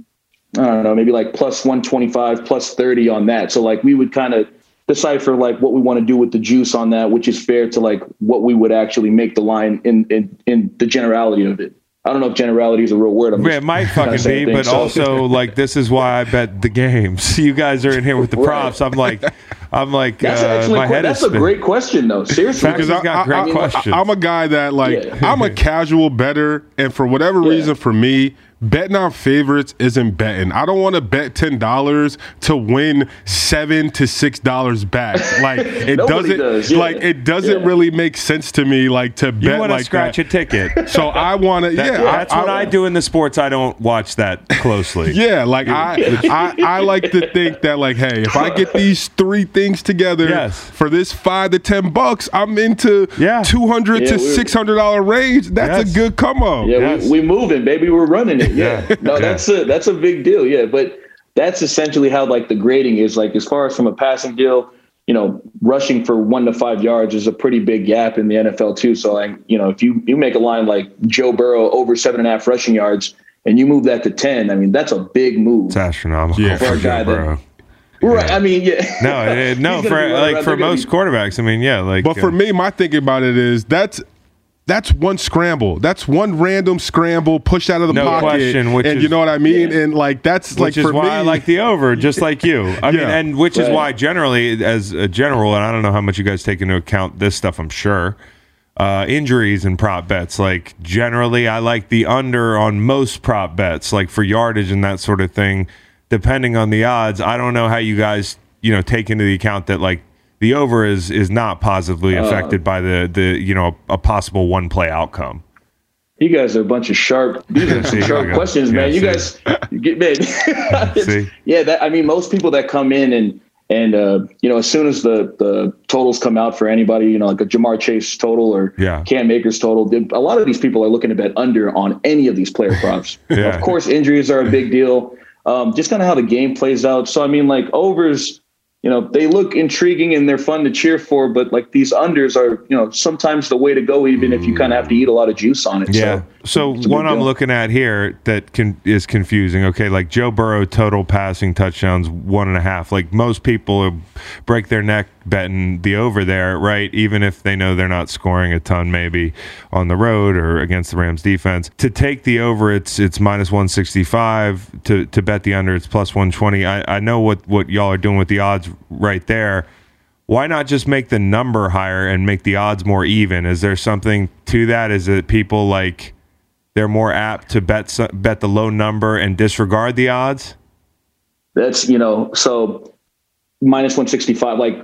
I don't know, maybe like plus 125, plus 30 on that. So like we would kind of decipher like what we want to do with the juice on that, which is fair to like what we would actually make the line in in, in the generality of it. I don't know if generality is a real word. I'm Yeah, it might fucking be, but So- also like this is why I bet the games. *laughs* You guys are in here with the props. I'm like, I'm like, that's uh, an excellent my que- head That's is a spinning. great question though. *laughs* Seriously. Because he's got great questions. I, am a guy that like Yeah. I'm a *laughs* casual better, and for whatever Yeah. reason, for me, betting on favorites isn't betting. I don't want to bet ten dollars to win seven to six dollars back. *laughs* Like it doesn't. does, yeah. Like it doesn't Yeah. really make sense to me. Like to you bet want to like scratch that. a ticket. So I want to. That- yeah, that's what I, do in the sports. I don't watch that closely. Yeah, like I, I, I like to think that like, hey, if I get these three things together Yes. for this five to ten bucks, I'm into Yeah. two hundred Yeah, to six hundred dollar range. That's Yes. a good come up. Yeah, Yes. we, we moving, baby. We're running it. Yeah. Yeah. No, that's a that's a big deal. Yeah. But that's essentially how like the grading is. Like as far as from a passing deal, you know, rushing for one to five yards is a pretty big gap in the NFL too. So like, you know, if you you make a line like Joe Burrow over seven and a half rushing yards and you move that to ten, I mean that's a big move. It's astronomical Yeah. for For a guy Joe that- Burrow. Right. I mean, yeah. No, *laughs* it- it- no, for gonna be running like for most be- quarterbacks. I mean, yeah, like. But for uh, me, my thinking about it is that's that's one scramble. That's one random scramble pushed out of the No pocket. question, which and is- you know what I mean? And like that's like which is for why me, I like the over, just like you. I mean, and which is why generally, as a general, and I don't know how much you guys take into account this stuff. I'm sure uh, injuries and prop bets. Like generally, I like the under on most prop bets, like for yardage and that sort of thing. Depending on the odds, I don't know how you guys, you know, take into the account that like the over is is not positively Uh. affected by the the you know a possible one play outcome. You guys are a bunch of sharp. These are *laughs* some See, sharp questions, man. Yeah, you guys get man. *laughs* Yeah, that I mean, most people that come in and and uh, you know, as soon as the the totals come out for anybody, you know, like a Ja'Marr Chase total or Yeah. Cam Akers total, a lot of these people are looking to bet under on any of these player props. *laughs* Yeah. Of course, injuries are a big deal. Um, just kind of how the game plays out. So I mean, like overs. You know, they look intriguing and they're fun to cheer for, but like these unders are, you know, sometimes the way to go, even if you kind of have to eat a lot of juice on it. Yeah. So, a one I'm deal. looking at here that can is confusing. Okay, like Joe Burrow total passing touchdowns one and a half. Like most people break their neck betting the over there, right? Even if they know they're not scoring a ton, maybe on the road or against the Rams defense. To take the over, it's it's minus one sixty five. To to bet the under, it's plus one twenty. I I know what what y'all are doing with the odds right there why not just make the number higher and make the odds more even? Is there something to that? Is it people like they're more apt to bet bet the low number and disregard the odds? That's you know so minus one sixty five. Like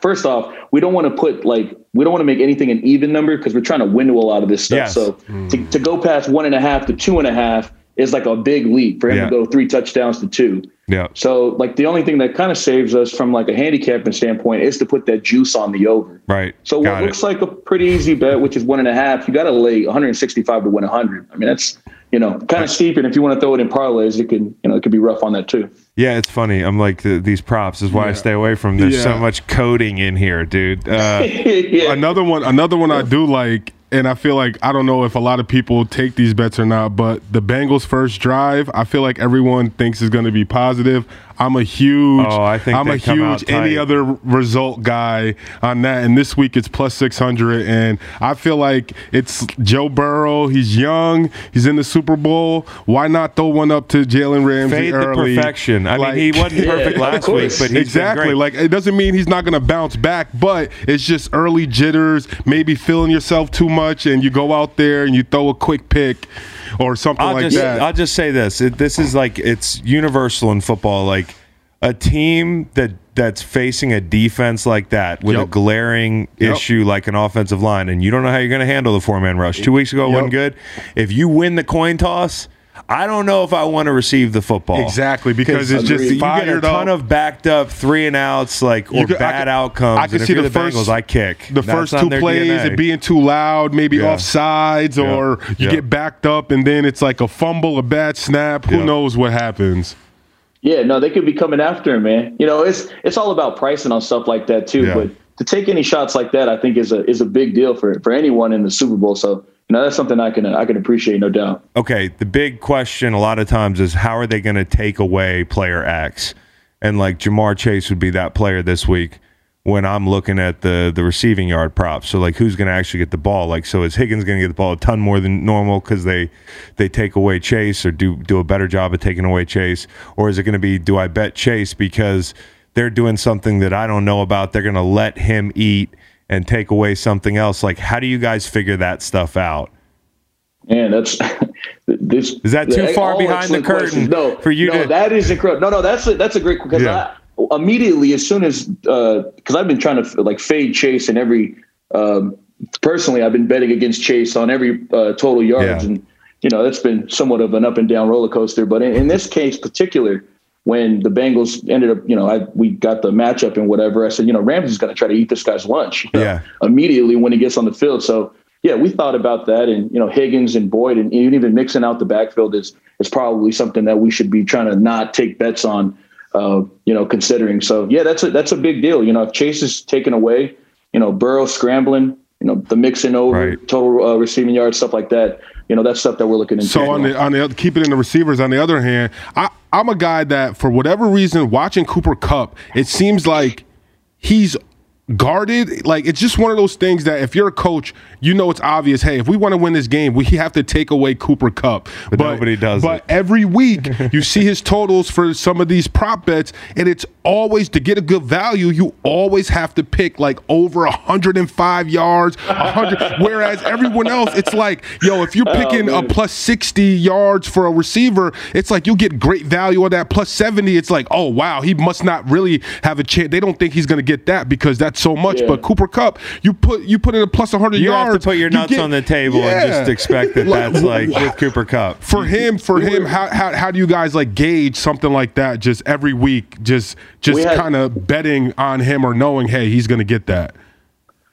first off, we don't want to put like we don't want to make anything an even number because we're trying to window a lot of this stuff. Yes. So to, mm. to go past one and a half to two and a half is like a big leap for him Yeah. to go three touchdowns to two. Yeah. So like the only thing that kind of saves us from like a handicapping standpoint is to put that juice on the over. Right. So Got what it. looks like a pretty easy bet, which is one and a half, you got to lay 165 to win 100. I mean, that's you know kind of steep, and if you want to throw it in parlays, it could you know it could be rough on that too. Yeah, it's funny. I'm like the, these props is why I stay away from. There's so much coding in here, dude. Uh, *laughs* yeah. another one another one I do like and I feel like I don't know if a lot of people take these bets or not, but the Bengals first drive, I feel like everyone thinks is going to be positive. I'm a huge. Oh, I think I'm a huge any other result guy on that. And this week it's plus 600, and I feel like it's Joe Burrow. He's young. He's in the Super Bowl. Why not throw one up to Jalen Ramsey Fade the early? perfection. I Like- mean, he wasn't perfect Yeah, last week, but he's exactly. Been great. Like it doesn't mean he's not going to bounce back, but it's just early jitters, maybe feeling yourself too much, and you go out there and you throw a quick pick *laughs* or something I'll like just that. I'll just say this. It, this is like it's universal in football. Like a team that that's facing a defense like that with a glaring Yep. issue like an offensive line, and you don't know how you're going to handle the four man rush. Two weeks ago it wasn't good. If you win the coin toss. I don't know if I want to receive the football. Exactly, because it's just you get a ton up. of backed up three and outs, like or You could- I bad could- outcomes. I can and see you're the the first- Bengals, I kick the That's first two plays, DNA. it being too loud, maybe Yeah. offsides, Yeah. or you Yeah. get backed up, and then it's like a fumble, a bad snap. Who Yeah. knows what happens? Yeah, no, they could be coming after him, man. You know, it's it's all about pricing on stuff like that too. Yeah. But to take any shots like that, I think is a is a big deal for for anyone in the Super Bowl. So know, that's something I can I can appreciate, no doubt. okay, the big question a lot of times is how are they going to take away player X? And like Ja'Marr Chase would be that player this week when I'm looking at the the receiving yard props. So like who's going to actually get the ball? Like so is Higgins going to get the ball a ton more than normal cuz they they take away Chase or do do a better job of taking away Chase or is it going to be do I bet Chase because they're doing something that I don't know about. They're going to let him eat and take away something else. Like how do you guys figure that stuff out? Man, that's *laughs* this. Is that too far behind the curtain questions. No, for you no, to- That is incredible. No, no, that's a, that's a great because Yeah. I immediately as soon as because I've been trying to like fade Chase in every. Um, personally, I've been betting against Chase on every uh, total yards, Yeah. and you know that's been somewhat of an up and down roller coaster. But in, in this case, particular, when the Bengals ended up, you know, I we got the matchup and whatever. I said, you know, Ramsey's going to try to eat this guy's lunch. you know, Yeah. immediately when he gets on the field. So yeah, we thought about that, and you know Higgins and Boyd, and even mixing out the backfield is is probably something that we should be trying to not take bets on. Uh, you know, considering. So yeah, that's a that's a big deal. You know, if Chase is taken away, you know, Burrow scrambling, you know, the mixing over, Right. total uh, receiving yards, stuff like that. You know, that's stuff that we're looking into. So on the on the other- keep in the receivers. On the other hand, I I'm a guy that for whatever reason, watching Cooper Kupp, it seems like he's guarded. Like it's just one of those things that if you're a coach, you know it's obvious. Hey, if we want to win this game, we have to take away Cooper Kupp. But nobody does But it. every week *laughs* you see his totals for some of these prop bets, and it's always to get a good value. You always have to pick like over 105 yards, 100. *laughs* whereas everyone else, it's like, yo, if you're oh, picking a plus 60 yards for a receiver, it's like you get great value on that. Plus 70, it's like, oh wow, he must not really have a chance. They don't think he's going to get that because that's so much. Yeah. But Cooper Kupp, you put you put in a plus 100 You yards. You have to put your you nuts get- on the table and just expect that *laughs* Like, that's like wow. with Cooper Kupp. For him, for him, how, how how do you guys like gauge something like that? Just every week, just just kind of betting on him or knowing, hey, he's going to get that.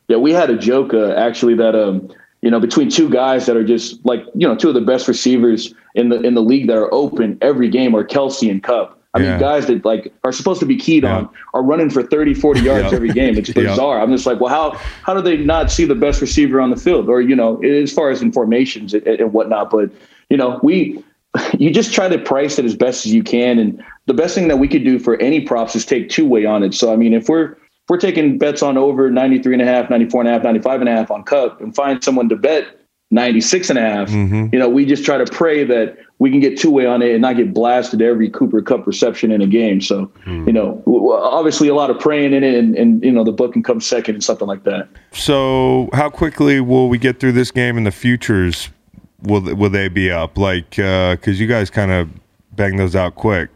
Yeah, we had a joke uh, actually that um, you know between two guys that are just like you know two of the best receivers in the in the league that are open every game are Kelce and Kupp. I Yeah. mean, guys that like are supposed to be keyed Yeah. on are running for 30, 40 yards Yeah. every game. It's *laughs* bizarre. I'm just like, well, how how do they not see the best receiver on the field, or you know, as far as in formations and, and whatnot? But you know, we *laughs* you just try to price it as best as you can, and the best thing that we could do for any props is take two way on it. So I mean, if we're if we're taking bets on over 93 and a half, 94 and a half, 95 and a half on Kupp and find someone to bet 96 and a half, Mm-hmm. you know, we just try to pray that we can get two way on it and not get blasted every Cooper Kupp reception in a game. So, Hmm. you know, obviously a lot of praying in it and, and, you know, the book can come second and something like that. So, how quickly will we get through this game and the futures? Will will they be up? Like, uh, because you guys kind of bang those out quick.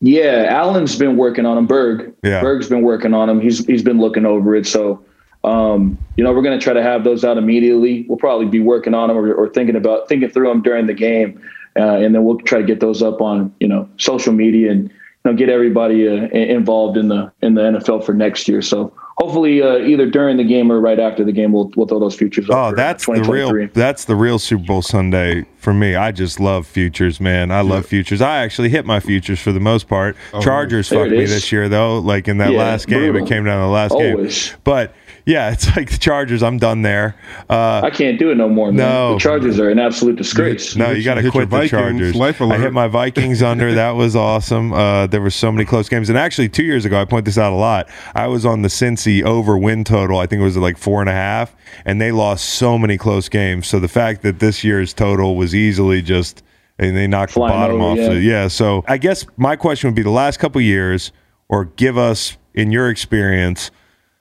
Yeah, Alan's been working on him. Berg, Yeah. Berg's been working on him. He's he's been looking over it. So, um, you know, we're gonna try to have those out immediately. We'll probably be working on them or, or thinking about thinking through them during the game, uh, and then we'll try to get those up on you know social media and know get everybody uh, involved in the in the NFL for next year. So hopefully, uh, either during the game or right after the game, we'll we'll throw those futures. Oh, for that's the real that's the real Super Bowl Sunday for me. I just love futures, man. I love futures. I actually hit my futures for the most part. Chargers fucked me this year though. Like in that Yeah, last game, brutal. it came down to the last Always. game. But yeah, it's *laughs* like the Chargers. I'm done there. Uh, I can't do it no more, man. No. The Chargers are an absolute disgrace. No, hit you got to quit the Vikings, Chargers. life I hit my Vikings under. That was awesome. Uh, there were so many close games. And actually, two years ago, I point this out a lot. I was on the Cincy over win total. I think it was like four and a half, and they lost so many close games. So the fact that this year's total was easily just and they knocked Flying the bottom over, off. yeah. the- yeah. So I guess my question would be the last couple years, or give us in your experience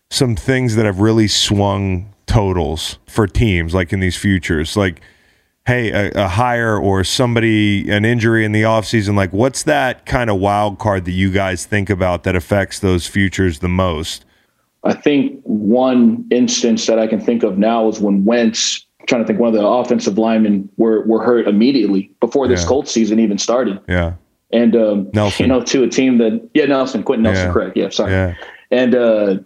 some things that have really swung totals for teams, like in these futures, like hey, a, a hire or somebody, an injury in the offseason, like what's that kind of wild card that you guys think about that affects those futures the most? I think one instance that I can think of now is when Wentz, trying to think one of the offensive linemen were were hurt immediately before this Yeah. Colts season even started. Yeah. And um, Nelson. you know, to a team that yeah, Nelson, Quenton Nelson, Yeah. correct. Yeah, sorry. Yeah. And uh,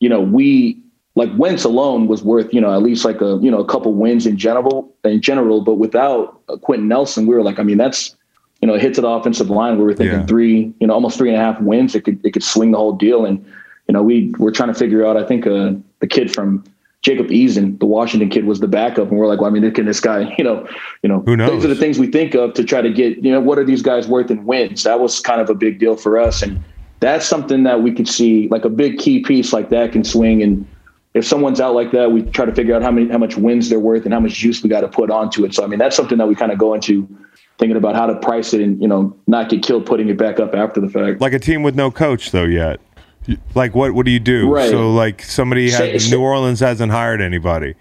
you know, we like Wentz alone was worth, you know, at least like a, you know, a couple wins in general in general, but without uh, Quenton Nelson, we were like, I mean, that's you know, hit to the offensive line. We were thinking Yeah. three, you know, almost three and a half wins. It could it could swing the whole deal. And you know, we we're trying to figure out. I think uh, the kid from Jacob Eason, the Washington kid, was the backup, and we're like, well, I mean, can this guy, *laughs* you know, you know, Who knows? those are the things we think of to try to get, you know, what are these guys worth in wins? That was kind of a big deal for us, and that's something that we could see, like a big key piece like that can swing. And if someone's out like that, we try to figure out how many how much wins they're worth and how much juice we got to put onto it. So I mean, that's something that we kind of go into thinking about how to price it and you know not get killed putting it back up after the fact. Like a team with no coach though yet. Like what what do you do? Right. So like somebody has New Orleans hasn't hired anybody.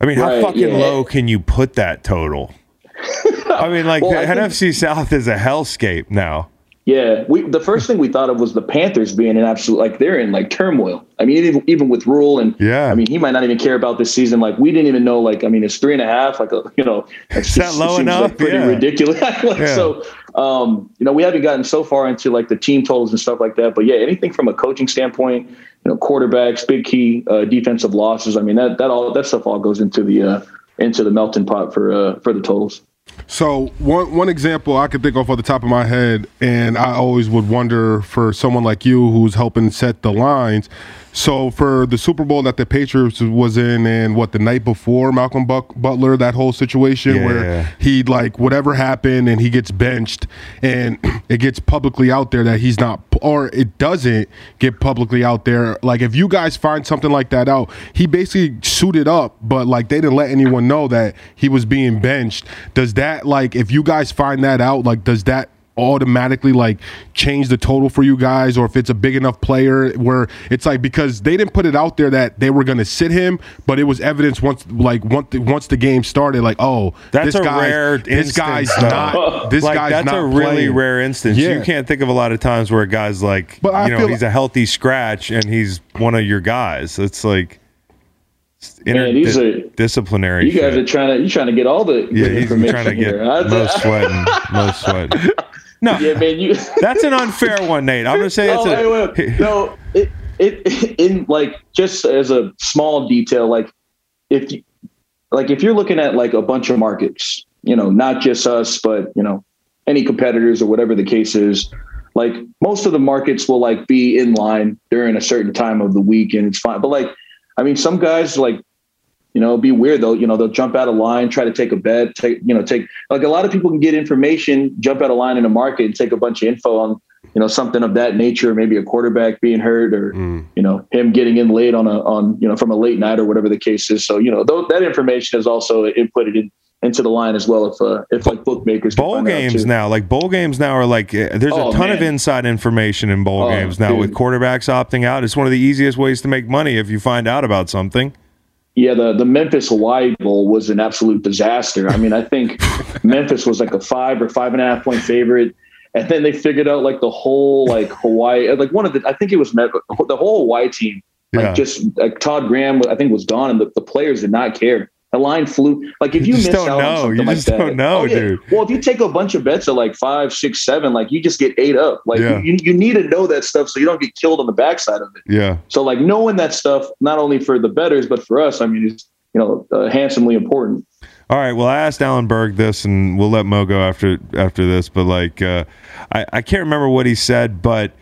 I mean, how Right, fucking yeah. low can you put that total? *laughs* I mean, like Well, the I think- NFC South is a hellscape now. Yeah, we the first thing we thought of was the Panthers being an absolute like they're in like turmoil. I mean, even even with Rhule and Yeah. I mean he might not even care about this season. Like we didn't even know. Like I mean, it's three and a half. Like a *laughs* you know, it's that low enough? Like pretty Yeah. ridiculous. *laughs* like, Yeah. So um, you know, we haven't gotten so far into like the team totals and stuff like that. But yeah, anything from a coaching standpoint, you know, quarterbacks, big key uh, defensive losses. I mean that that all that stuff all goes into the uh, into the melting pot for uh, for the totals. So one one example I could think of off the top of my head, and I always would wonder for someone like you who's helping set the lines. So for the Super Bowl that the Patriots was in, and what the night before Malcolm Buck, Butler, that whole situation Yeah. where he like whatever happened and he gets benched, and *clears throat* it gets publicly out there that he's not, or it doesn't get publicly out there. Like if you guys find something like that out, he basically suited up, but like they didn't let anyone know that he was being benched. Does that like if you guys find that out, like does that automatically like change the total for you guys or if it's a big enough player where it's like because they didn't put it out there that they were going to sit him but it was evidence once like once the, once the game started like oh That's this a guy's, rare this instance, guy's though. not *laughs* this like guy's that's not a really playing. rare instance. Yeah. You can't think of a lot of times where a guy's like, But I you know, feel- he's a healthy scratch and he's one of your guys. It's like it's Man, these are- disciplinary. You guys shit. are trying to you trying to get all the yeah, good he's information trying to get here. I- *laughs* most sweating, most sweating. No, Yeah, man, you. *laughs* that's an unfair one, Nate. I'm gonna say it's Oh, a. wait, wait. *laughs* no, it, it in like just as a small detail, like if you, like if you're looking at like a bunch of markets, you know, not just us, but you know, any competitors or whatever the case is, like most of the markets will like be in line during a certain time of the week, and it's fine. But like, I mean, some guys like you know, it'd be weird though. You know, they'll jump out of line, try to take a bet, take, you know, take like a lot of people can get information, jump out of line in the market and take a bunch of info on, you know, something of that nature, maybe a quarterback being hurt or, you know, him getting in late on a, on, you know, from a late night or whatever the case is. So, you know, th- that information is also inputted in, into the line as well. If, uh, if like bookmakers, Bowl games now, like bowl games now, are like uh, there's a Oh, ton of inside information in bowl Oh, games now with quarterbacks opting out. It's one of the easiest ways to make money if you find out about something. Yeah, the the Memphis Hawaii Bowl was an absolute disaster. I mean, I think *laughs* Memphis was like a five or five and a half point favorite, and then they figured out like the whole like Hawaii, uh, like one of the I think it was the whole Hawaii team, like Yeah. just like Todd Graham, I think was gone, and the, the players did not care. The line flew. Like if You you, miss out know. on something You like just that, don't know, oh, yeah. dude. Well, if you take a bunch of bets at like five, six, seven, like you just get ate up. Like Yeah. you, you need to know that stuff so you don't get killed on the backside of it. Yeah. So like knowing that stuff, not only for the betters, but for us, I mean, it's, you know, uh, handsomely important. All right. Well, I asked Alan Berg this, and we'll let Mo go after after this. But like, uh, I I can't remember what he said, but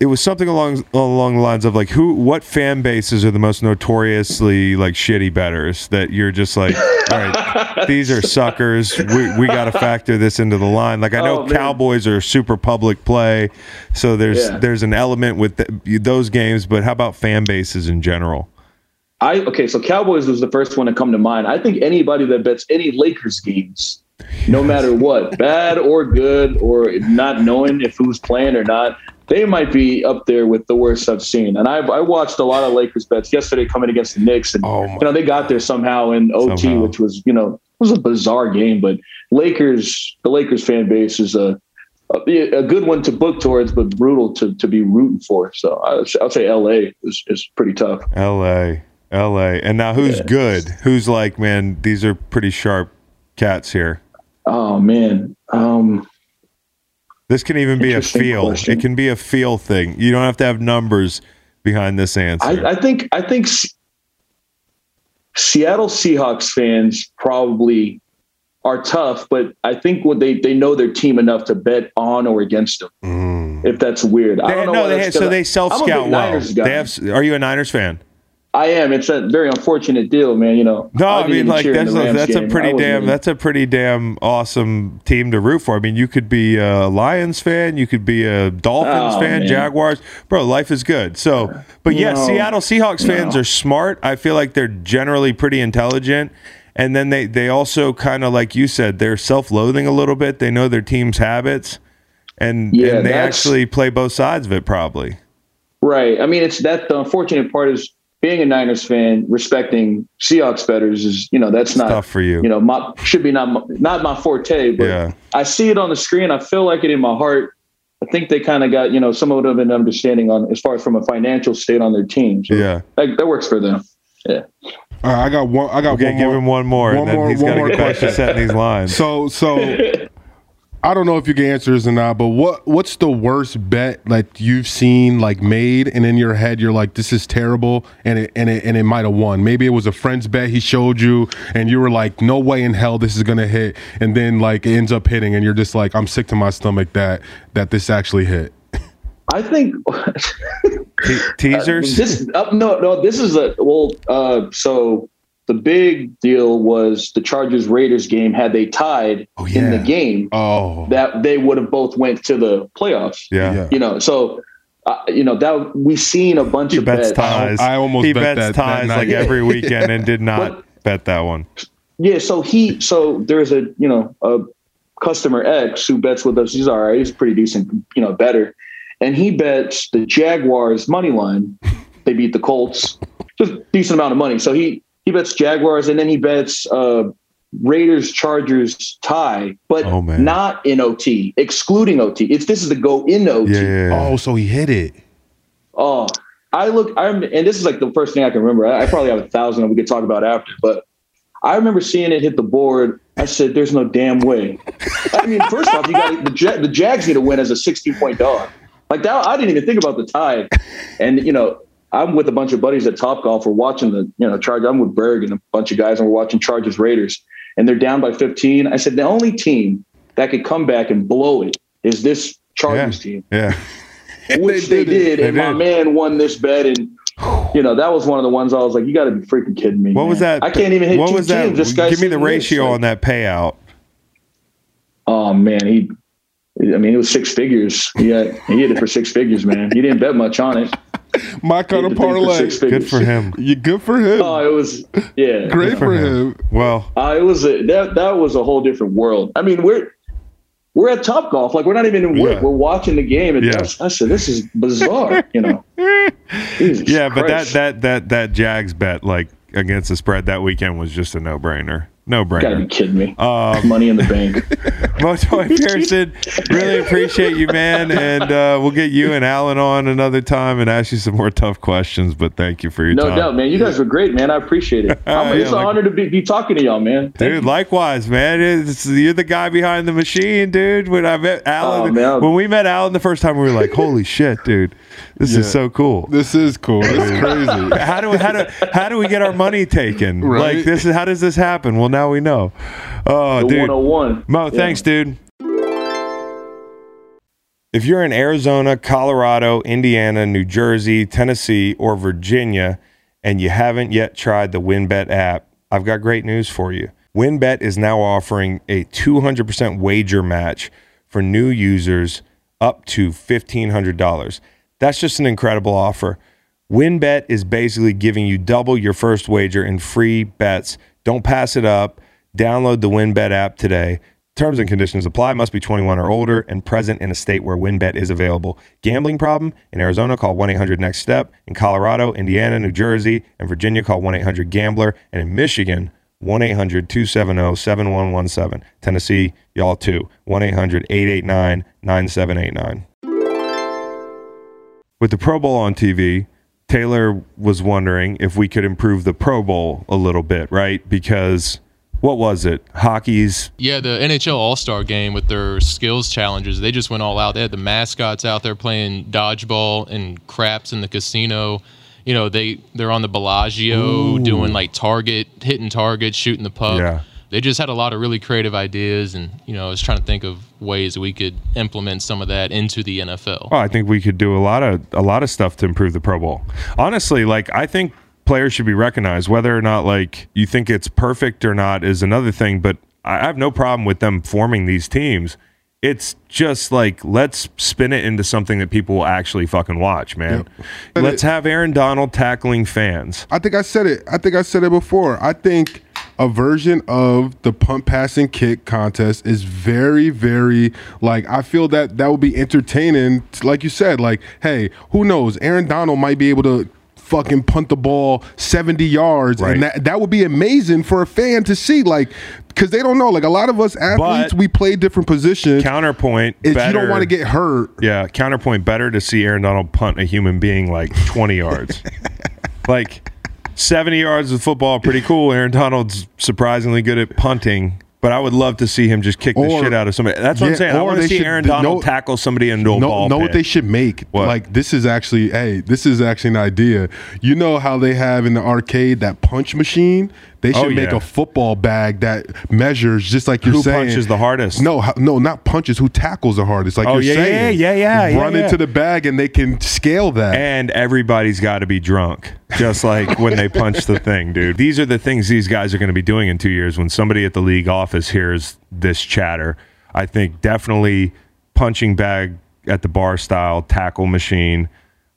it was something along along the lines of like who what fan bases are the most notoriously like shitty betters that you're just like *laughs* all right these are suckers. We, we got to factor this into the line. Like i know Oh, cowboys are super public play so there's Yeah. there's an element with the, those games but how about fan bases in general? I okay, so Cowboys was the first one to come to mind. I think anybody that bets any Lakers games, no matter what, bad or good, or not knowing if who's playing or not, they might be up there with the worst I've seen. And I've I watched a lot of Lakers bets yesterday coming against the Knicks, and Oh, you know they got there somehow in OT, Somehow. which was you know was a bizarre game. But Lakers, the Lakers fan base is a a, a good one to book towards, but brutal to, to be rooting for. So I, I'll say LA is, is pretty tough. la la and now who's good who's like man these are pretty sharp cats here Oh man. Um, This can even be a feel. question. It can be a feel thing. You don't have to have numbers behind this answer. I, I think I think S- Seattle Seahawks fans probably are tough, but I think what they they know their team enough to bet on or against them. Mm. If that's weird, I don't know. no, they so gonna- they self scout well. They have. Are you a Niners fan? I am. It's a very unfortunate deal, man. You know. No, I, mean like that's a, that's a pretty damn even- that's a pretty damn awesome team to root for. I mean, you could be a Lions fan, you could be a Dolphins Oh, fan, man. Jaguars. Bro, life is good. So, but yeah, No. Seattle Seahawks fans No. are smart. I feel like they're generally pretty intelligent. And then they they also kind of like you said, they're self-loathing a little bit. They know their team's habits. And, Yeah, and they that's- actually play both sides of it probably. Right. I mean, it's that the unfortunate part is being a Niners fan, respecting Seahawks betters is, you know, that's not tough for you. You know, my should be not my, not my forte, but Yeah. I see it on the screen. I feel like it in my heart. I think they kind of got, you know, somewhat of an understanding on as far as from a financial state on their team. So Yeah. that, that works for them. Yeah. All right, I got one. I got Okay, one give more. him one more, one and then more- he's one got to more get back to question. setting these lines. So so *laughs* I don't know if you can answer this or not, but what what's the worst bet like you've seen like made and in your head you're like this is terrible and it and it and it might have won. Maybe it was a friend's bet he showed you and you were like no way in hell this is going to hit and then like it ends up hitting and you're just like I'm sick to my stomach that that this actually hit. I think *laughs* Te- teasers. this uh, no no this is a well uh so the big deal was the Chargers Raiders game had they tied Oh, in the game Oh. that they would have both went to the playoffs. yeah. Yeah. You know, so uh, you know that we've seen a bunch He of bets bets. ties. I almost he bet bets that- that ties night. like every *laughs* weekend and did not But- bet that one. Yeah, so he so there's a you know a customer X who bets with us. He's all right. He's pretty decent, you know, better, and he bets the Jaguars money line. *laughs* They beat the Colts, just decent amount of money. So he he bets Jaguars, and then he bets uh, Raiders Chargers tie, but Oh, man. not in OT, excluding OT. It's this is the go in OT. Yeah, yeah, yeah. Oh, so he hit it. Oh, I look. I'm, and this is like the first thing I can remember. I, I probably have a thousand that we could talk about after, but I remember seeing it hit the board. I said, "There's no damn way." I mean, first off, you got the Jag, the Jags need to win as a 16 point dog. Like that, I didn't even think about the tie. And you know, I'm with a bunch of buddies at Top Golf. We're watching the you know Charge. I'm with Berg and a bunch of guys, and we're watching Chargers Raiders, and they're down by 15. I said, the only team that could come back and blow it is this Chargers team Yeah. *laughs* which they, did, They and my man won this bet, and you know that was one of the ones I was like, "You got to be freaking kidding me!" What man. was that? I can't even hit What two was that? teams. This guy's Give me the hitting this. ratio Like, on that payout. Oh man, he. I mean, it was six figures. He had, he hit it for six figures, man. He didn't bet much on it. My kind Hit of the parlay. Good for him. *laughs* You good for him. Oh, it was yeah. Great for him. Well, Uh, it was a, that that was a whole different world. I mean, we're we're at Top Golf, like we're not even in work. Yeah. We're watching the game, and Yeah. I said, "This is bizarre," you know. *laughs* Jesus yeah, but that that that that Jags bet like against the spread that weekend was just a no brainer. No brainer. gotta be kidding me. Um, Money in the bank. *laughs* Motoy Pearson, really appreciate you, man, and uh, we'll get you and Alan on another time and ask you some more tough questions. But thank you for your No time. doubt, man. You guys were great, man. I appreciate it. *laughs* I'm, Yeah, it's an honor to be, be talking to y'all, man. Thank Dude, you. likewise, man. It's, you're the guy behind the machine, dude. When I met Alan, Oh, man. when we met Alan the first time, we were like, "Holy shit, dude, this is so cool." This is cool. This is *laughs* crazy. How do how do how do we get our money taken? Right. Like this is how does this happen? Well, now we know. Oh, the dude, 101. Mo, Yeah. thanks, dude. If you're in Arizona, Colorado, Indiana, New Jersey, Tennessee, or Virginia, and you haven't yet tried the WynnBET app, I've got great news for you. WynnBET is now offering a 200% wager match for new users up to $1,500. That's just an incredible offer. WynnBET is basically giving you double your first wager in free bets. Don't pass it up. Download the WynnBET app today. Terms and conditions apply. Must be 21 or older and present in a state where WynnBET is available. Gambling problem? In Arizona, call 1 800 NEXT STEP. In Colorado, Indiana, New Jersey, and Virginia, call 1 800 GAMBLER. And in Michigan, 1 800 270 7117. Tennessee, y'all too. 1 800 889 9789. With the Pro Bowl on TV, Taylor was wondering if we could improve the Pro Bowl a little bit, right? Because what was it? Hockey's Yeah, the NHL All Star game with their skills challenges, they just went all out. They had the mascots out there playing dodgeball and craps in the casino. You know, they they're on the Bellagio doing like target, hitting targets, shooting the puck. Yeah. They just had a lot of really creative ideas, and you know, I was trying to think of ways we could implement some of that into the NFL. Oh, I think we could do a lot of a lot of stuff to improve the Pro Bowl. Honestly, like I think players should be recognized. Whether or not like you think it's perfect or not is another thing. But I have no problem with them forming these teams. It's just like let's spin it into something that people will actually fucking watch, man. Yep. Let's have Aaron Donald tackling fans. I think I said it. I think I said it before. I think a version of the punt pass and kick contest is very very like I feel that that would be entertaining like you said like hey who knows Aaron Donald might be able to fucking punt the ball 70 yards Right. and that that would be amazing for a fan to see like cuz they don't know like a lot of us athletes But- we play different positions Counterpoint. if you don't want to get hurt Yeah, counterpoint better to see Aaron Donald punt a human being like 20 yards. *laughs* like 70 yards of football, pretty cool. Aaron Donald's surprisingly good at punting, but I would love to see him just kick the shit out of somebody. That's what I'm saying. I want to see should- Aaron Donald no- tackle somebody into a know, ball know pit. what they should make. What? Like this is actually, hey, this is actually an idea. You know how they have in the arcade that punch machine? They oh, should Oh, make yeah. a football bag that measures just like you're Who saying. Who punches the hardest? No, no, not punches. Who tackles the hardest? Like Oh, you're yeah, saying. yeah, yeah, yeah, Run yeah, into the bag and they can scale that. and everybody's got to be drunk, just like when they punch the thing, dude. These are the things these guys are going to be doing in two years. When somebody at the league office hears this chatter, I think definitely punching bag at the bar style tackle machine.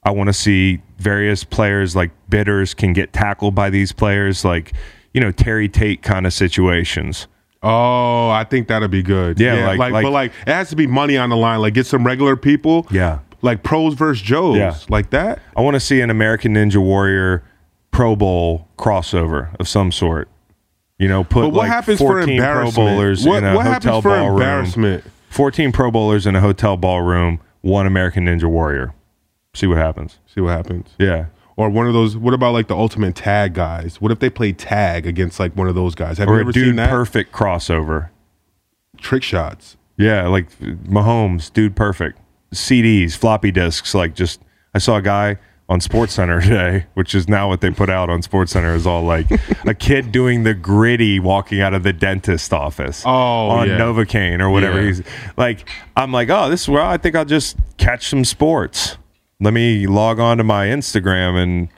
I want to see various players like bidders can get tackled by these players, like you know Terry Tate kind of situations. oh, I think that'd be good. Yeah, like- like- but like it has to be money on the line. Like get some regular people. Yeah. Like pros versus Joes. Yeah. Like that. I want to see an American Ninja Warrior Pro Bowl crossover of some sort. You know, put But what like happens for 14 Pro? Bowlers What- in a what happens hotel for ballroom. embarrassment? 14 Pro Bowlers in a hotel ballroom, one American Ninja Warrior. See what happens. See what happens. Yeah. Or one of those. What about like the ultimate tag guys? What if they play tag against like one of those guys? Have Or you a ever dude seen that? perfect crossover. Trick shots. Yeah, like Mahomes, dude perfect. CDs, floppy disks, like just I saw a guy on Sports Center *laughs* today, which is now what they put out on Sports Center is all like a kid doing the gritty walking out of the dentist office Oh, on yeah. Novocaine or whatever Yeah. he's like I'm like, "Oh, this is where I think I'll just catch some sports. Let me log on to my Instagram and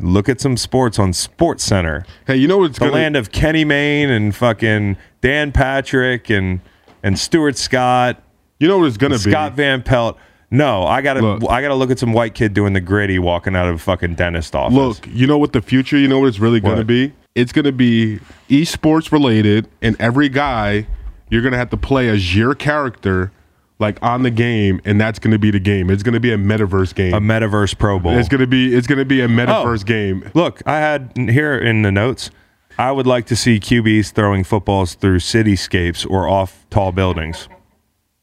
look at some sports on Sports Center." Hey, you know what's the gonna land of Kenny Mayne and fucking Dan Patrick and and Stuart Scott, you know what it's gonna Scott be. Scott Van Pelt. No, I gotta Look. I gotta look at some white kid doing the gritty walking out of a fucking dentist office. Look, you know what the future. You know what it's really gonna What? be. It's gonna be esports related, and every guy you're gonna have to play as your character, like on the game, and that's gonna be the game. It's gonna be a metaverse game. a metaverse Pro Bowl. it's gonna be it's gonna be a oh. metaverse Oh. game. Look, I had here in the notes. I would like to see QBs throwing footballs through cityscapes or off tall buildings.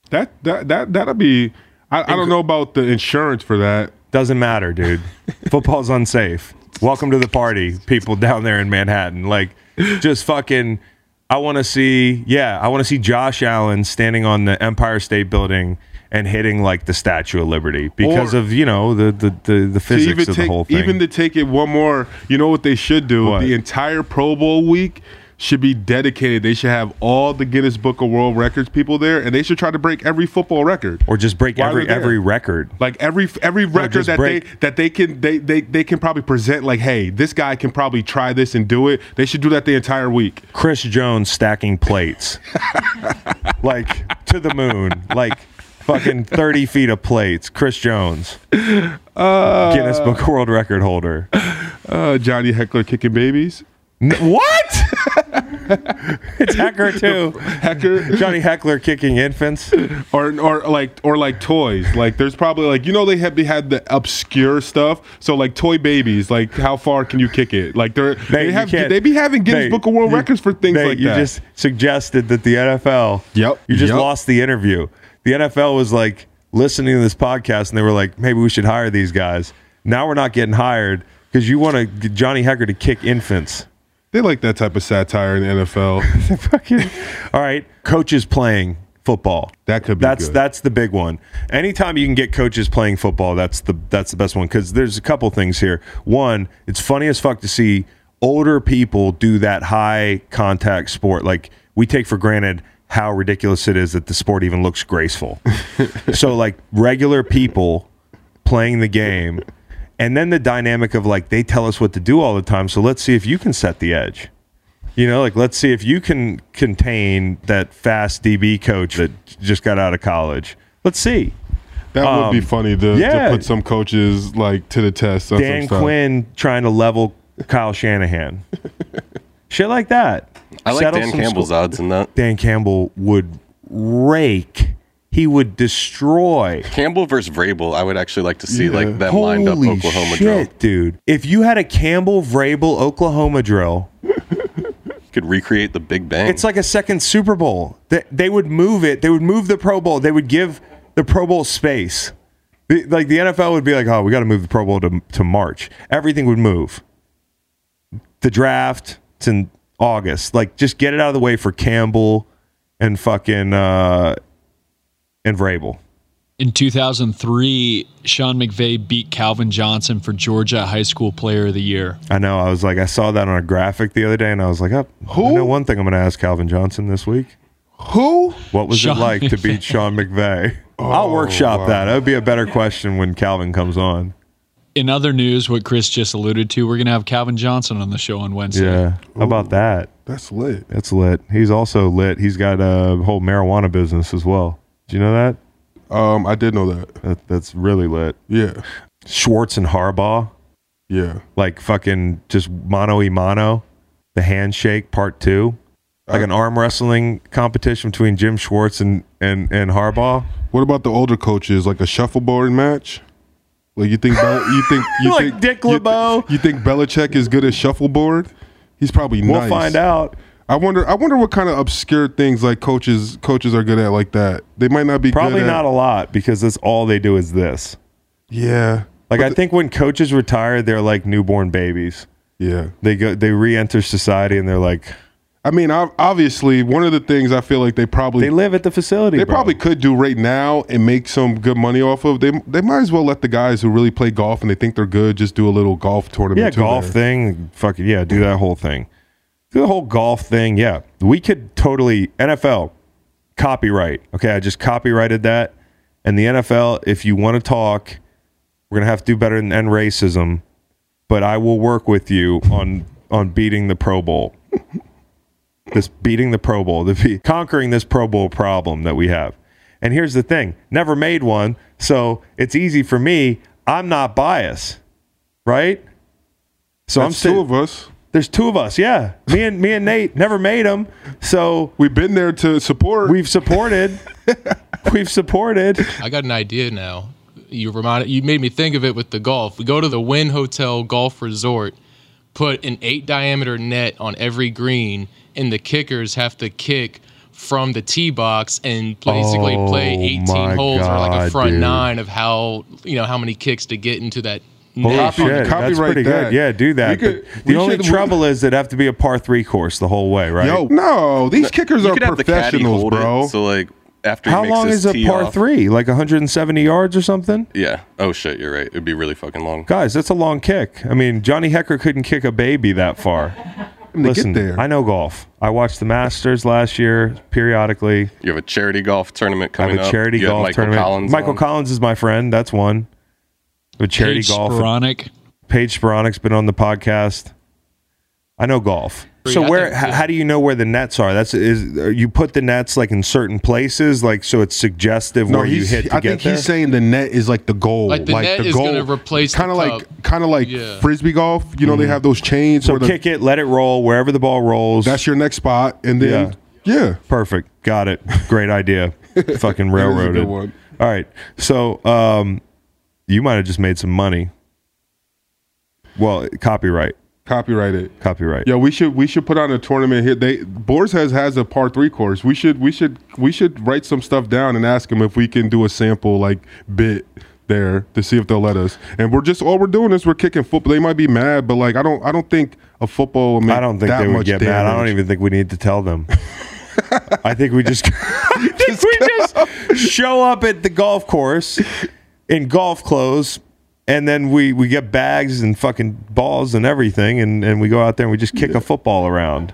That that that that'll be. I, I don't know about the insurance for that. Doesn't matter, dude. *laughs* Football's unsafe. Welcome to the party, people down there in Manhattan. Like, just fucking. I want to see, yeah, I want to see Josh Allen standing on the Empire State Building and hitting like the Statue of Liberty because Or- of you know the the the, the physics of take the whole thing. even to take it one more. You know what they should do? What? The entire Pro Bowl week should be dedicated. They should have all the Guinness Book of World Records people there, and they should try to break every football record. or just break While every every record. Like every every record that break- they that they can they, they they can probably present like, hey, this guy can probably try this and do it. They should do that the entire week. Chris Jones stacking plates, *laughs* like to the moon, like fucking thirty feet of plates. Chris Jones, uh, Guinness Book World Record holder. Uh, Johnny Heckler kicking babies. N- what? *laughs* it's Heckler too. Hekker Johnny Heckler kicking infants. or or like or like toys. Like there's probably like you know they have they had the obscure stuff. So like toy babies. Like how far can you kick it? Like they're Nate, they have they be having Guinness Nate, Book of World you- Records for things Nate, like you that. You just suggested that the NFL. Yep, You just yep. lost the interview. The NFL was like listening to this podcast and they were like, maybe we should hire these guys. Now we're not getting hired because you want to Johnny Hekker to kick infants. They like that type of satire in the NFL. *laughs* Fucking. *laughs* All right, coaches playing football. That could be That's good. that's the big one. Anytime you can get coaches playing football, that's the that's the best one because there's a couple things here. One, it's funny as fuck to see older people do that high contact sport. Like we take for granted how ridiculous it is that the sport even looks graceful. *laughs* so like regular people playing the game and then the dynamic of like they tell us what to do all the time so let's see if you can set the edge you know like let's see if you can contain that fast db coach that just got out of college let's see That would be Um, funny to, yeah. to put some coaches like to the test. on some dan stuff. quinn trying to level kyle shanahan *laughs* shit like that I like Settle Dan Campbell's score- odds in that. dan campbell would rake he would destroy Campbell versus Vrabel, I would actually like to see like them Holy lined up Oklahoma shit, drill. dude! If you had a Campbell Vrabel Oklahoma drill, *laughs* Could recreate the Big Bang. it's like a second Super Bowl. They, they would move it. They would move the Pro Bowl. They would give the Pro Bowl space. The- like the NFL would be like, oh, we got to move the Pro Bowl to, to March. Everything would move. The draft, it's in August. Like, just get it out of the way for Campbell and fucking uh, and Vrabel. In 2003, Sean McVay beat Calvin Johnson for Georgia High School Player of the Year. I know. I was like, I saw that on a graphic the other day, and I was like, oh, I know one thing I'm going to ask Calvin Johnson this week. Who? What was Sean it like to beat *laughs* Sean McVay? Oh, I'll workshop that. That would be a better question when Calvin comes on. In other news, what Chris just alluded to, we're going to have Calvin Johnson on the show on Wednesday. Yeah. How about that? That's lit. That's lit. He's also lit. He's got a whole marijuana business as well. Do you know that? Um, I did know that. that that's really lit. Yeah, Schwartz and Harbaugh, yeah. like fucking just mano y mano, the handshake part two, like an arm wrestling competition between Jim Schwartz and and and Harbaugh. What about the older coaches? Like a shuffleboard match? Like you think? Bel- you think? *laughs* You Like think Dick you, LeBeau? you think Belichick is good at shuffleboard? He's probably We'll nice. find out. I wonder. I wonder what kind of obscure things like coaches coaches are good at like that. They might not be Probably good at- not a lot because that's all they do is this. Yeah, Like I think when coaches retire, they're like newborn babies. yeah. They go, they re-enter society, and they're like, I mean, obviously, one of the things I feel like they probably they live at the facility. they bro. probably could do right now and make some good money off of. They they might as well let the guys who really play golf and they think they're good just do a little golf tournament. yeah, golf there. thing. Fucking yeah, do that whole thing. The whole golf thing. Yeah, we could totally NFL copyright. Okay, I just copyrighted that. And the NFL, if you want to talk, we're gonna have to do better than end racism. But I will work with you on on beating the Pro Bowl. *laughs* this beating the Pro Bowl, the be- *laughs* conquering this Pro Bowl problem that we have. And here's the thing: never made one, so it's easy for me. I'm not biased, right? So I'm That's sitting. two of us. There's two of us. Yeah, me and me and Nate never made them, so We've been there to support. we've supported. *laughs* we've supported. I got an idea now. You reminded you made me think of it with the golf. We go to the Wynn Hotel Golf Resort, put an eight diameter net on every green, and the kickers have to kick from the tee box and basically play Oh 18 my holes or like a God, front dude. nine of how you know how many kicks to get into that Holy net. shit, that's copyright pretty that. good. Yeah, do that. Could- the only should- trouble is it'd have to be a par three course the whole way, right? Yo, no, these kickers you are could have the caddy professionals, hold bro. it. So like after he How makes long his is a par off- three? Like 170 yards or something? Yeah. Oh shit, you're right. It'd be really fucking long. Guys, that's a long kick. I mean, Johnny Hekker couldn't kick a baby that far. *laughs* Listen, there. I know golf. I watched the Masters last year periodically. You have a charity golf tournament I coming have a up. charity You have golf Michael tournament. Collins Michael on. Collins is my friend. That's one. I have a charity Paige golf. Spiranac. Paige Spiranac's been on the podcast. I know golf. So I where? think- h- yeah. how do you know where the nets are? That's is you put the nets like in certain places, like so it's suggestive no, where you hit to I get think there. he's saying the net is like the goal. Like the net is gonna replace kind of like kind of like Yeah. frisbee golf. You know, they have those chains. so where the, kick it, let it roll wherever the ball rolls. that's your next spot, and then yeah, Perfect. Got it. Great idea. *laughs* Fucking That is railroaded. All right. So um, you might have just made some money. Well, copyright. copyright it. Copyright. Yeah, we should we should put on a tournament here. They Boars has has a par three course. We should we should we should write some stuff down and ask them if we can do a sample like bit there to see if they'll let us. And we're just all we're doing is we're kicking football. They might be mad, but like I don't I don't think a football. I don't think they would get mad. I don't even think we need to tell them. *laughs* I think we just, *laughs* I think *laughs* we just show up at the golf course in golf clothes, and then we we get bags and fucking balls and everything, and and we go out there and we just kick a football around.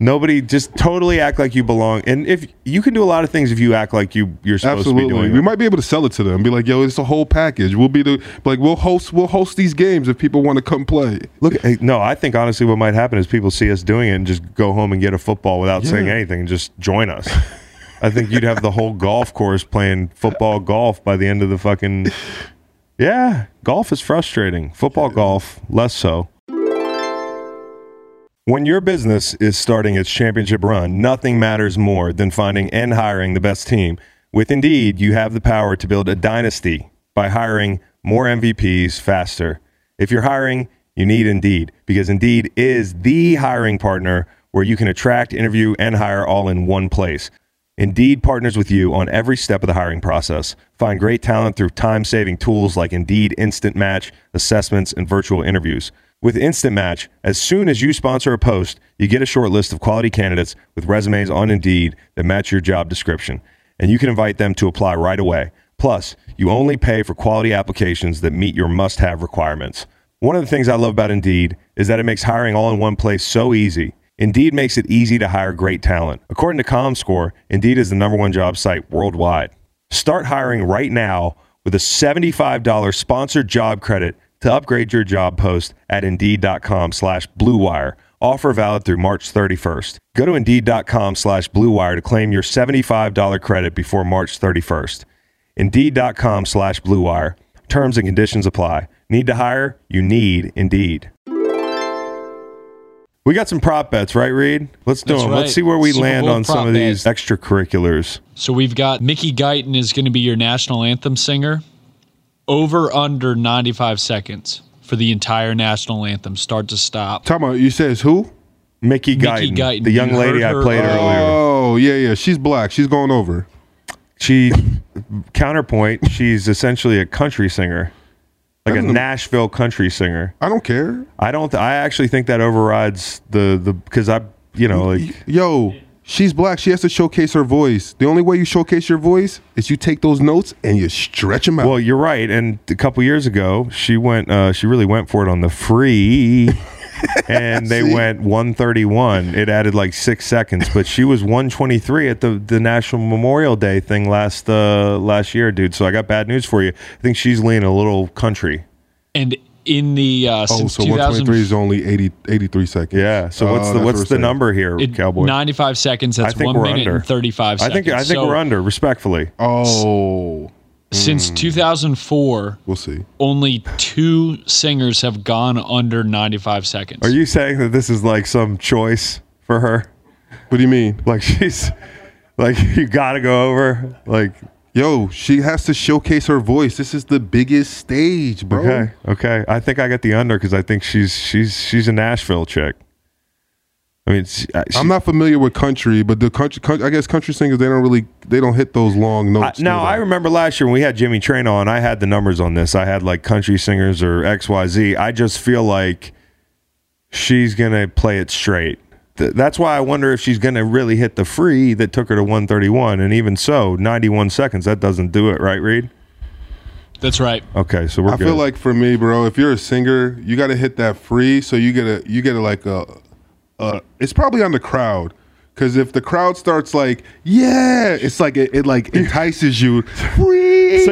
Nobody just totally act like you belong, and if you can do a lot of things if you act like you you're supposed to be doing. we it. might be able to sell it to them. And be like, "Yo, it's a whole package. We'll be the like we'll host we'll host these games if people want to come play." Look, no, I think honestly, what might happen is people see us doing it and just go home and get a football without saying anything and just join us. *laughs* I think you'd have the whole golf course playing football golf by the end of the fucking. *laughs* Yeah, golf is frustrating. Football golf, less so. When your business is starting its championship run, nothing matters more than finding and hiring the best team. With Indeed, you have the power to build a dynasty by hiring more MVPs faster. If you're hiring, you need Indeed because Indeed is the hiring partner where you can attract, interview, and hire all in one place. Indeed partners with you on every step of the hiring process. Find great talent through time saving tools like Indeed Instant Match, assessments, and virtual interviews. With Instant Match, as soon as you sponsor a post, you get a short list of quality candidates with resumes on Indeed that match your job description, and you can invite them to apply right away. Plus, you only pay for quality applications that meet your must have requirements. One of the things I love about Indeed is that it makes hiring all in one place so easy. Indeed makes it easy to hire great talent. According to ComScore, Indeed is the number one job site worldwide. Start hiring right now with a $75 sponsored job credit to upgrade your job post at Indeed.com slash BlueWire. Offer valid through March 31st. Go to Indeed.com slash BlueWire to claim your $75 credit before March 31st. Indeed.com slash BlueWire. Terms and conditions apply. Need to hire? You need Indeed. We got some prop bets, right, Reed? Let's do That's them. right. Let's see where we Super land Bowl on some prop of these bets. extracurriculars. So we've got Mickey Guyton is going to be your national anthem singer. Over under 95 seconds for the entire national anthem, start to stop. Talking about you says who? Mickey Mickey Guyton, Guyton. the young You lady I her- played uh, earlier. Oh yeah, yeah. She's black. She's going over. She *laughs* counterpoint. She's essentially a country singer, like a Nashville country singer. I don't care. I don't. Th- I actually think that overrides the the because I you know like Yo, she's black. She has to showcase her voice. The only way you showcase your voice is you take those notes and you stretch them out. well you're right. And a couple years ago she went. Uh, she really went for it on the free. *laughs* and they See? went 131. It added like six seconds, but she was 123 at the, the National Memorial Day thing last uh, last year, dude. So I got bad news for you. I think she's leaning a little country. And in the uh, oh, since so 2000 123 is only 80, 83 seconds. Yeah. So Oh, what's the that's what what's the saying. number here, it- Cowboy? 95 seconds. That's I think one we're minute under. and 35 I seconds. think I think So we're under, respectfully. Oh, Since hmm. 2004, we'll see. only two singers have gone under 95 seconds. Are you saying that this is like some choice for her? What do you mean? Like she's like *laughs* you got to go over. Like Yo, she has to showcase her voice. This is the biggest stage, bro. okay, okay. I think I got the under because I think she's she's she's a Nashville chick. I mean, she, she- I'm not familiar with country, but the country, country, I guess country singers they don't really they don't hit those long I, notes. now do? I remember last year when we had Jimmy Train on. I had the numbers on this. I had like country singers or X Y Z. I just feel like she's gonna play it straight. Th- That's why I wonder if she's gonna really hit the free that took her to 131. And even so, 91 seconds that doesn't do it, right, Reed? That's right. Okay, so we're I good. feel like for me, bro, if you're a singer, you got to hit that free. So you get a you get a like a uh, it's probably on the crowd. Because if the crowd starts like, yeah, it's like it, it like entices you. So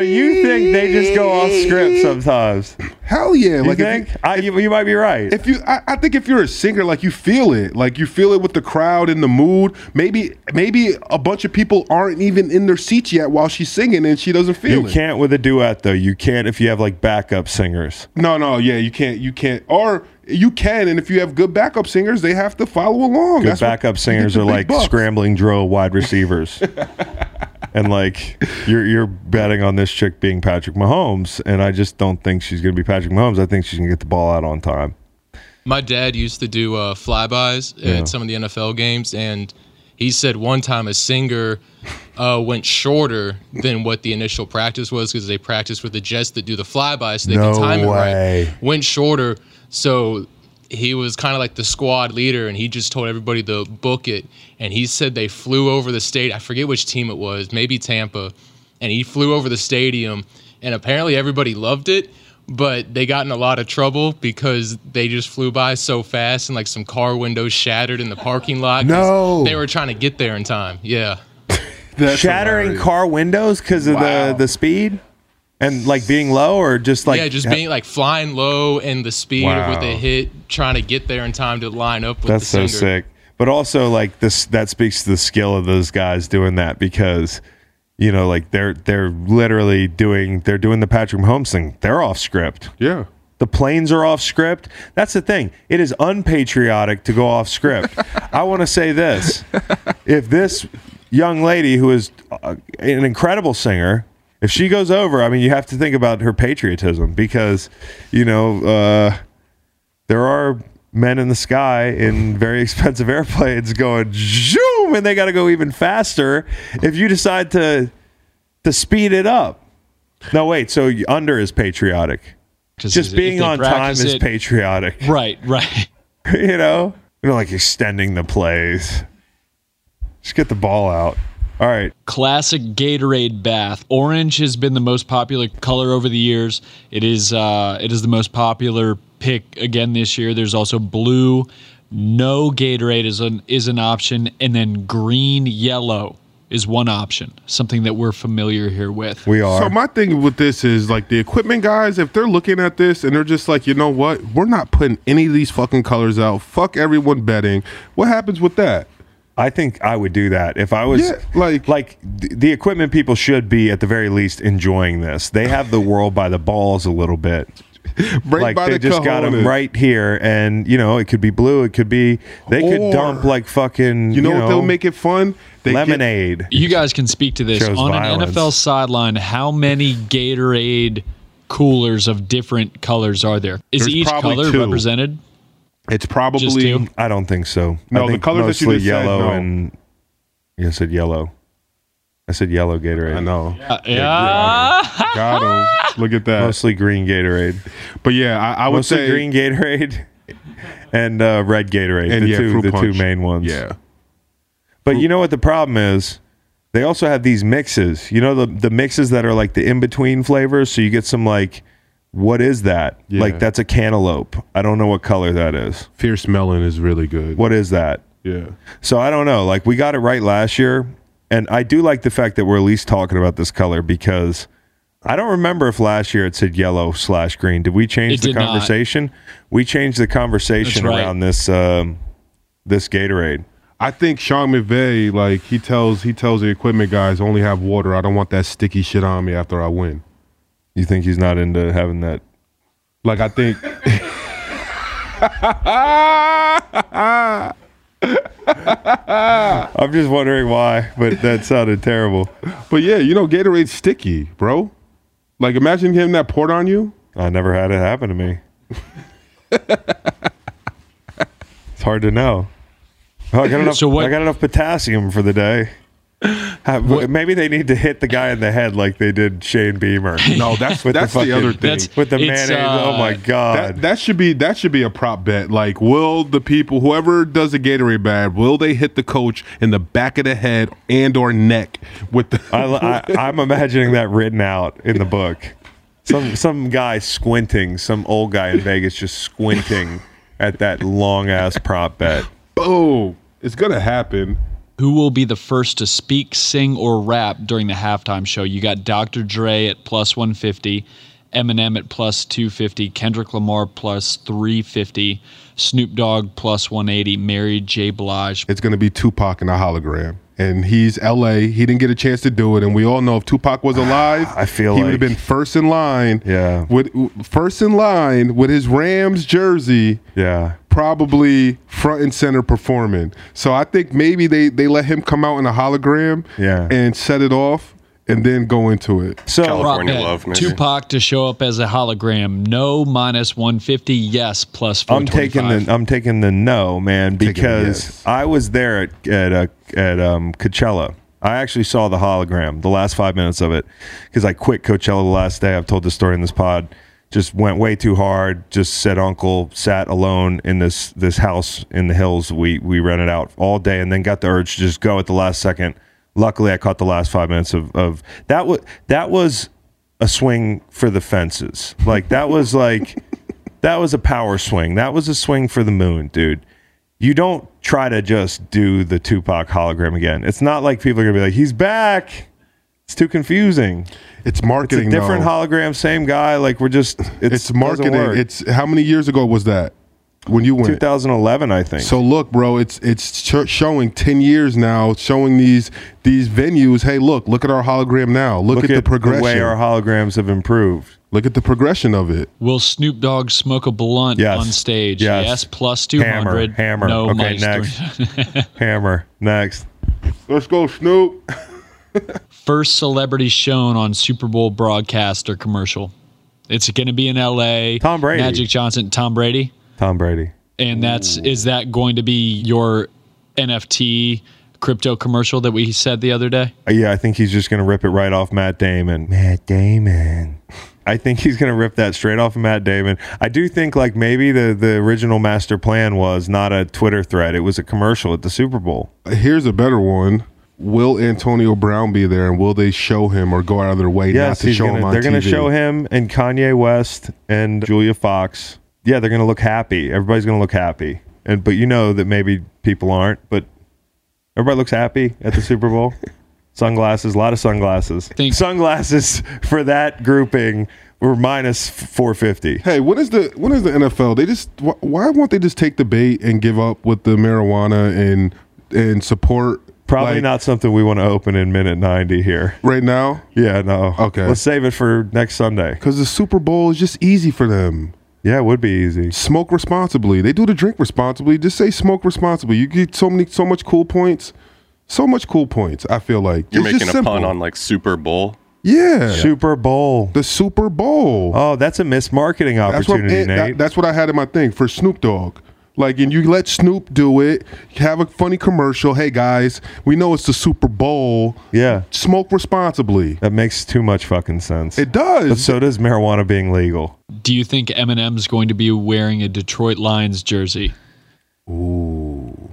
you think they just go off script sometimes? Hell yeah! You like if think? you- I, you, you might be right. if you I, I think if you're a singer like you feel it like you feel it with the crowd in the mood maybe maybe a bunch of people aren't even in their seats yet while she's singing and she doesn't feel you it can't with a duet though. You can't if you have like backup singers. no no yeah you can't you can't or you can and if you have good backup singers they have to follow along Good That's backup you singers are like bucks. scrambling drill wide receivers. *laughs* and like you're you're betting on this chick being Patrick Mahomes, and I just don't think she's gonna be Patrick Mahomes. I think she's gonna get the ball out on time. My dad used to do uh, flybys Yeah. at some of the NFL games, and he said one time a singer uh, went shorter than what the initial practice was because they practiced with the jets that do the flybys so they No can time it way. right. Went shorter, so he was kind of like the squad leader, and he just told everybody to book it. And he said they flew over the state. I forget which team it was, maybe Tampa, and he flew over the stadium, and apparently everybody loved it but they got in a lot of trouble because they just flew by so fast and like some car windows shattered in the parking lot No. They were trying to get there in time. Yeah. That's *laughs* Shattering hilarious. car windows because of Wow. the the speed and like being low, or just like yeah, just being like flying low and the speed of what they hit, trying to get there in time to line up with That's so the singer. sick. But also like this that speaks to the skill of those guys doing that because you know like they're they're literally doing they're doing the Patrick Mahomes thing. They're off script. yeah The planes are off script. That's the thing. It is unpatriotic to go off script. *laughs* I want to say this. If this young lady who is uh, an incredible singer, if she goes over, I mean, you have to think about her patriotism because, you know, uh, there are men in the sky in very *laughs* expensive airplanes going zoom and they got to go even faster if you decide to to speed it up. No, wait. So under is patriotic. Just being on time is it- patriotic. *laughs* Right, right. *laughs* you know, you know, like extending the plays. Just get the ball out. All right. classic Gatorade bath. Orange has been the most popular color over the years. It is uh, it is the most popular pick again this year. There's also blue. No Gatorade is an is an option, and then green yellow is one option. Something that we're familiar here with. We are. So my thing with this is like the equipment guys, if they're looking at this and they're just like, you know what, we're not putting any of these fucking colors out. Fuck everyone betting. What happens with that? I think I would do that if I was Yeah, like- like the equipment people should be at the very least enjoying this. They have the world by the balls a little bit. *laughs* Right like by they the just got them right here, and you know it could be blue, it could be they could dump like fucking You know, what they'll make it fun? They get- lemonade. You guys can speak to this on violence. an NFL sideline. How many Gatorade coolers of different colors are there? Is There's each color two. represented? It's probably? I don't think so. No, I the think colors that you mostly just said, yellow no. and yeah, I said yellow. I said yellow Gatorade. I know. Uh, yeah. Got him. Look at that. Mostly green Gatorade. But yeah, I, I would Mostly say green Gatorade *laughs* and uh, red Gatorade. and the yeah, two, fruit the two main ones. Yeah, But you know what the problem is? They also have these mixes. You know the the mixes that are like the in between flavors. So you get some like, what is that? Yeah. Like that's a cantaloupe. I don't know what color that is. fierce melon is really good. What is that? Yeah, So I don't know. Like we got it right last year, and I do like the fact that we're at least talking about this color because I don't remember if last year it said yellow slash green. Did we change It the did not. conversation? We changed the conversation right. around this um, this Gatorade. I think Sean McVay, like he tells he tells the equipment guys, only have water. I don't want that sticky shit on me after I win. You think he's not into having that? Like I think. *laughs* I'm just wondering why, but that sounded terrible. But yeah, you know Gatorade's sticky, bro. Like imagine getting that poured on you. I never had it happen to me. *laughs* it's hard to know. Oh, I got *laughs* enough. So what- I got enough potassium for the day. *laughs* Have- maybe they need to hit the guy in the head like they did Shane Beamer. *laughs* No, that's With the that's the, fucking- other thing. That's- with the It's, mayonnaise. oh my uh, god! That, that should be that should be a prop bet. Like, will the people, whoever does the Gatorade bad, will they hit the coach in the back of the head and or neck with the? I, I, *laughs* I'm imagining that written out in the book. Some some guy squinting, some old guy in Vegas just squinting at that long ass prop bet. Boom. It's gonna happen. Who will be the first to speak, sing, or rap during the halftime show? You got Dr. Dre at plus 150, Eminem at plus 250, Kendrick Lamar plus 350, Snoop Dogg plus 180, Mary J. Blige. It's gonna be Tupac in a hologram. And he's LA. He didn't get a chance to do it. And we all know if Tupac was ah, alive, I feel he would have been first in line. Yeah. With first in line with his Rams jersey. Yeah. probably front and center performing. So I think maybe they they let him come out in a hologram Yeah. and set it off and then go into it. So California Rock love, maybe. Tupac to show up as a hologram. No minus 150. Yes plus I'm taking the I'm taking the no, man, because yes. I was there at at uh, at um, Coachella. I actually saw the hologram, the last five minutes of it, because I quit Coachella the last day. I've told this story in this pod. Just went way too hard. Just said uncle sat alone in this this house in the hills. We we rented out all day, and then got the urge to just go at the last second. Luckily, I caught the last five minutes of of that. Was that was a swing for the fences. Like that was *laughs* like that was a power swing. That was a swing for the moon, dude. You don't try to just do the Tupac hologram again. It's not like people are gonna be like, he's back. It's too confusing. It's It's a marketing. different though. hologram, same guy. Like we're just it's, It's marketing. It's how many years ago was that when you went? 2011, I think. So look, bro, it's it's sh- showing ten years now, showing these these venues. Hey, look, look at our hologram now. Look, look at, the progression. way our holograms have improved. look at the progression of it. Will Snoop Dogg smoke a blunt Yes. on stage? Yes. plus Hammer, 200. hammer. No Okay, minus next. *laughs* Hammer next. Let's go, Snoop. *laughs* First celebrity shown on Super Bowl broadcast or commercial. It's going to be in LA. Tom Brady. Magic Johnson, Tom Brady. Tom Brady. And that's is that going to be your NFT crypto commercial that we said the other day? Uh, Yeah, I think he's just going to rip it right off Matt Damon. Matt Damon. I think he's going to rip that straight off of Matt Damon. I do think like maybe the the original master plan was not a Twitter thread; it was a commercial at the Super Bowl. Here's a better one. Will Antonio Brown be there, and will they show him or go out of their way not to show gonna, him on they're going to show him and Kanye West and Julia Fox. Yeah, they're going to look happy. Everybody's going to look happy. And but you know that maybe people aren't, but everybody looks happy at the Super Bowl. *laughs* Sunglasses, a lot of sunglasses. Think- sunglasses *laughs* for that grouping were minus 450. Hey, what is the when is the NFL? They just wh- why won't they just take the bait and give up with the marijuana and and support? Probably like, not something we want to open in minute 90 here. right now Yeah, no. Okay. Let's save it for next Sunday. because the Super Bowl is just easy for them. Yeah, it would be easy. Smoke responsibly. They do the drink responsibly. Just say smoke responsibly. You get so many so much cool points. So much cool points. I feel like You're It's making just a simple. pun on like Super Bowl. yeah. Super Bowl. the Super Bowl. Oh, that's a missed marketing That's what, opportunity, it- that- that's what I had in my thing for Snoop Dogg. Like, and you let Snoop do it, have a funny commercial. Hey guys, we know it's the Super Bowl. yeah, Smoke responsibly. that makes too much fucking sense. It does. but so does marijuana being legal. Do you think Eminem's going to be wearing a Detroit Lions jersey? Ooh,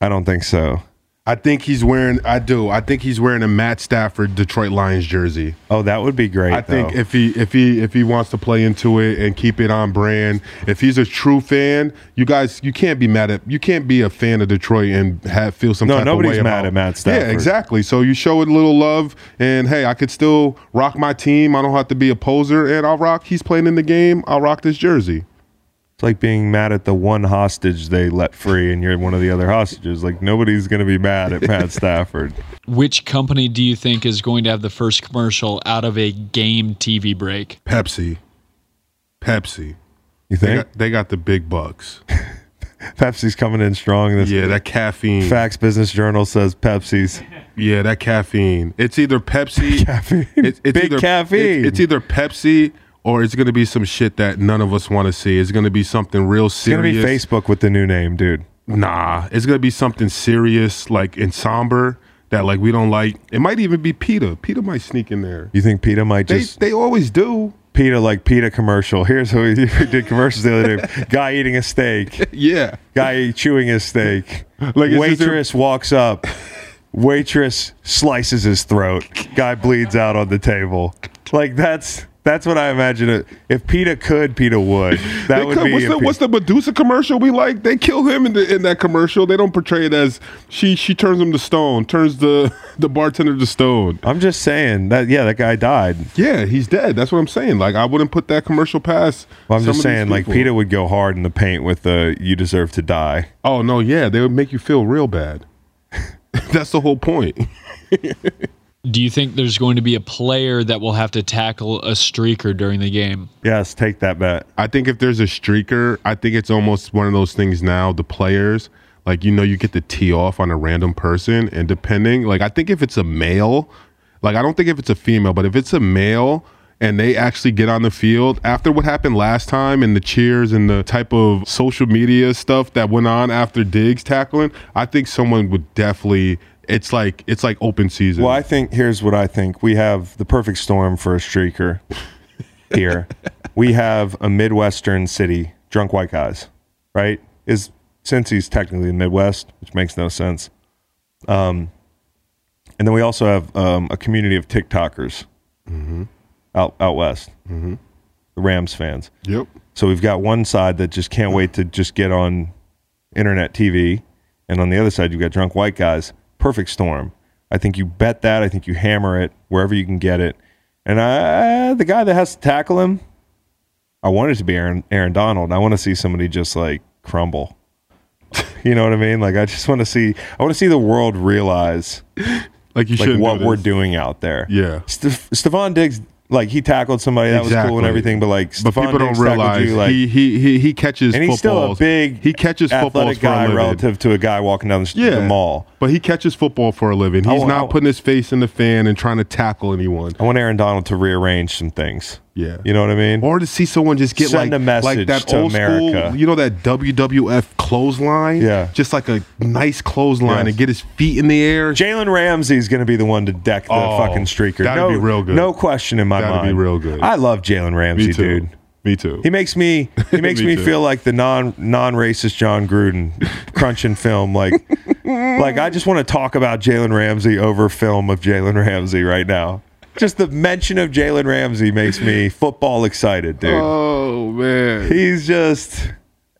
I don't think so. I think he's wearing. I do. I think he's wearing a Matt Stafford Detroit Lions jersey. Oh, that would be great. I think if he if he if he wants to play into it and keep it on brand, if he's a true fan, you guys you can't be mad at you can't be a fan of Detroit and have feel some No, type of nobody's way mad about- at Matt Stafford. Yeah, exactly. So you show it a little love, and hey, I could still rock my team. I don't have to be a poser, and I'll rock. He's playing in the game. I'll rock this jersey. It's like being mad at the one hostage they let free, and you're one of the other hostages. Like nobody's gonna be mad at Matt *laughs* Stafford. Which company do you think is going to have the first commercial out of a game TV break? Pepsi, Pepsi. You They think got, they got the big bucks. *laughs* Pepsi's coming in strong? This Yeah, that caffeine. Facts Business Journal says Pepsi's Yeah, that caffeine. It's either Pepsi. *laughs* caffeine. It's, it's Big either, caffeine. It's, it's either Pepsi or it's going to be some shit that none of us want to see. It's going to be something real serious. It's gonna be. Facebook with the new name, dude. Nah, it's going to be something serious, like and somber that like we don't like. It might even be PETA. PETA might sneak in there. You think PETA might They just they always do. PETA like PETA commercial? Here's who *laughs* we we did commercials the other day. Guy eating a steak. *laughs* Yeah. Guy chewing his steak. *laughs* Like, is this your- Waitress walks up. Waitress slices his throat. Guy bleeds out on the table. Like that's That's what I imagine. It. If PETA could, PETA would. That They would could- be. what's, the, what's the Medusa commercial we like? They kill him in, the, in that commercial. They don't portray it as she she turns him to stone, turns the *laughs* the bartender to stone. I'm just saying that. Yeah, that guy died. Yeah, he's dead. That's what I'm saying. Like I wouldn't put that commercial past. Well, I'm just saying, like. PETA would go hard in the paint with the "You deserve to die." Oh no, yeah, they would make you feel real bad. *laughs* That's the whole point. *laughs* Do you think there's going to be a player that will have to tackle a streaker during the game? Yes, take that bet. I think if there's a streaker, I think it's almost one of those things now. The players, like you know, you get to tee off on a random person, and depending, like I think if it's a male, like I don't think if it's a female, but if it's a male and they actually get on the field after what happened last time and the cheers and the type of social media stuff that went on after Diggs tackling, I think someone would definitely. It's like it's like open season. Well, I think here's what I think. We have the perfect storm for a streaker *laughs* here. we have a Midwestern city, drunk white guys, right? Is since he's technically in the Midwest, which makes no sense. Um, and then we also have um, a community of TikTokers out out west, mm-hmm. the Rams fans. Yep. So we've got one side that just can't wait to just get on internet TV, and on the other side you've got drunk white guys. Perfect storm. I think you bet that. I think you hammer it wherever you can get it. And I, the guy that has to tackle him, I want it to be Aaron, Aaron Donald. I want to see somebody just like crumble. *laughs* you know what I mean? Like I just want to see. I want to see the world realize like you like what do we're doing out there. Yeah. Stefon Stefon Diggs, like he tackled somebody that was cool and everything, but like but Stefon people don't Diggs realize you, like, he, he he he catches and he's still a big, he catches footballs guy relative to a guy walking down the, yeah, the mall. but he catches football for a living. He's want- not putting his face in the fan and trying to tackle anyone. I want Aaron Donald to rearrange some things. Yeah, You know what I mean? or to see someone just get Send like a message like that to old America. school, you know that WWF clothesline. Yeah. just like a nice clothesline Yes. and get his feet in the air. Jalen Ramsey's going to be the one to deck the Oh, fucking streaker. that'd no, be real good. No question in my That'd be mind. real good. I love Jalen Ramsey, Me too. dude. Me too. He makes me he *laughs* makes Me me, feel like the non non racist Jon Gruden crunching film. Like *laughs* like I just want to talk about Jalen Ramsey over film of Jalen Ramsey right now. Just the mention of Jalen Ramsey makes me football excited, dude. oh man, He's just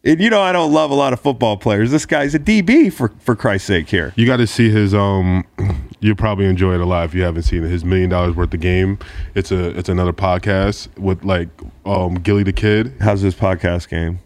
and you know I don't love a lot of football players. This guy's a DB for for Christ's sake here. You got to see his um. *clears throat* You probably enjoy it a lot if you haven't seen it. His million dollars worth of game. It's a it's another podcast with like um Gillie the Kid. How's his podcast game?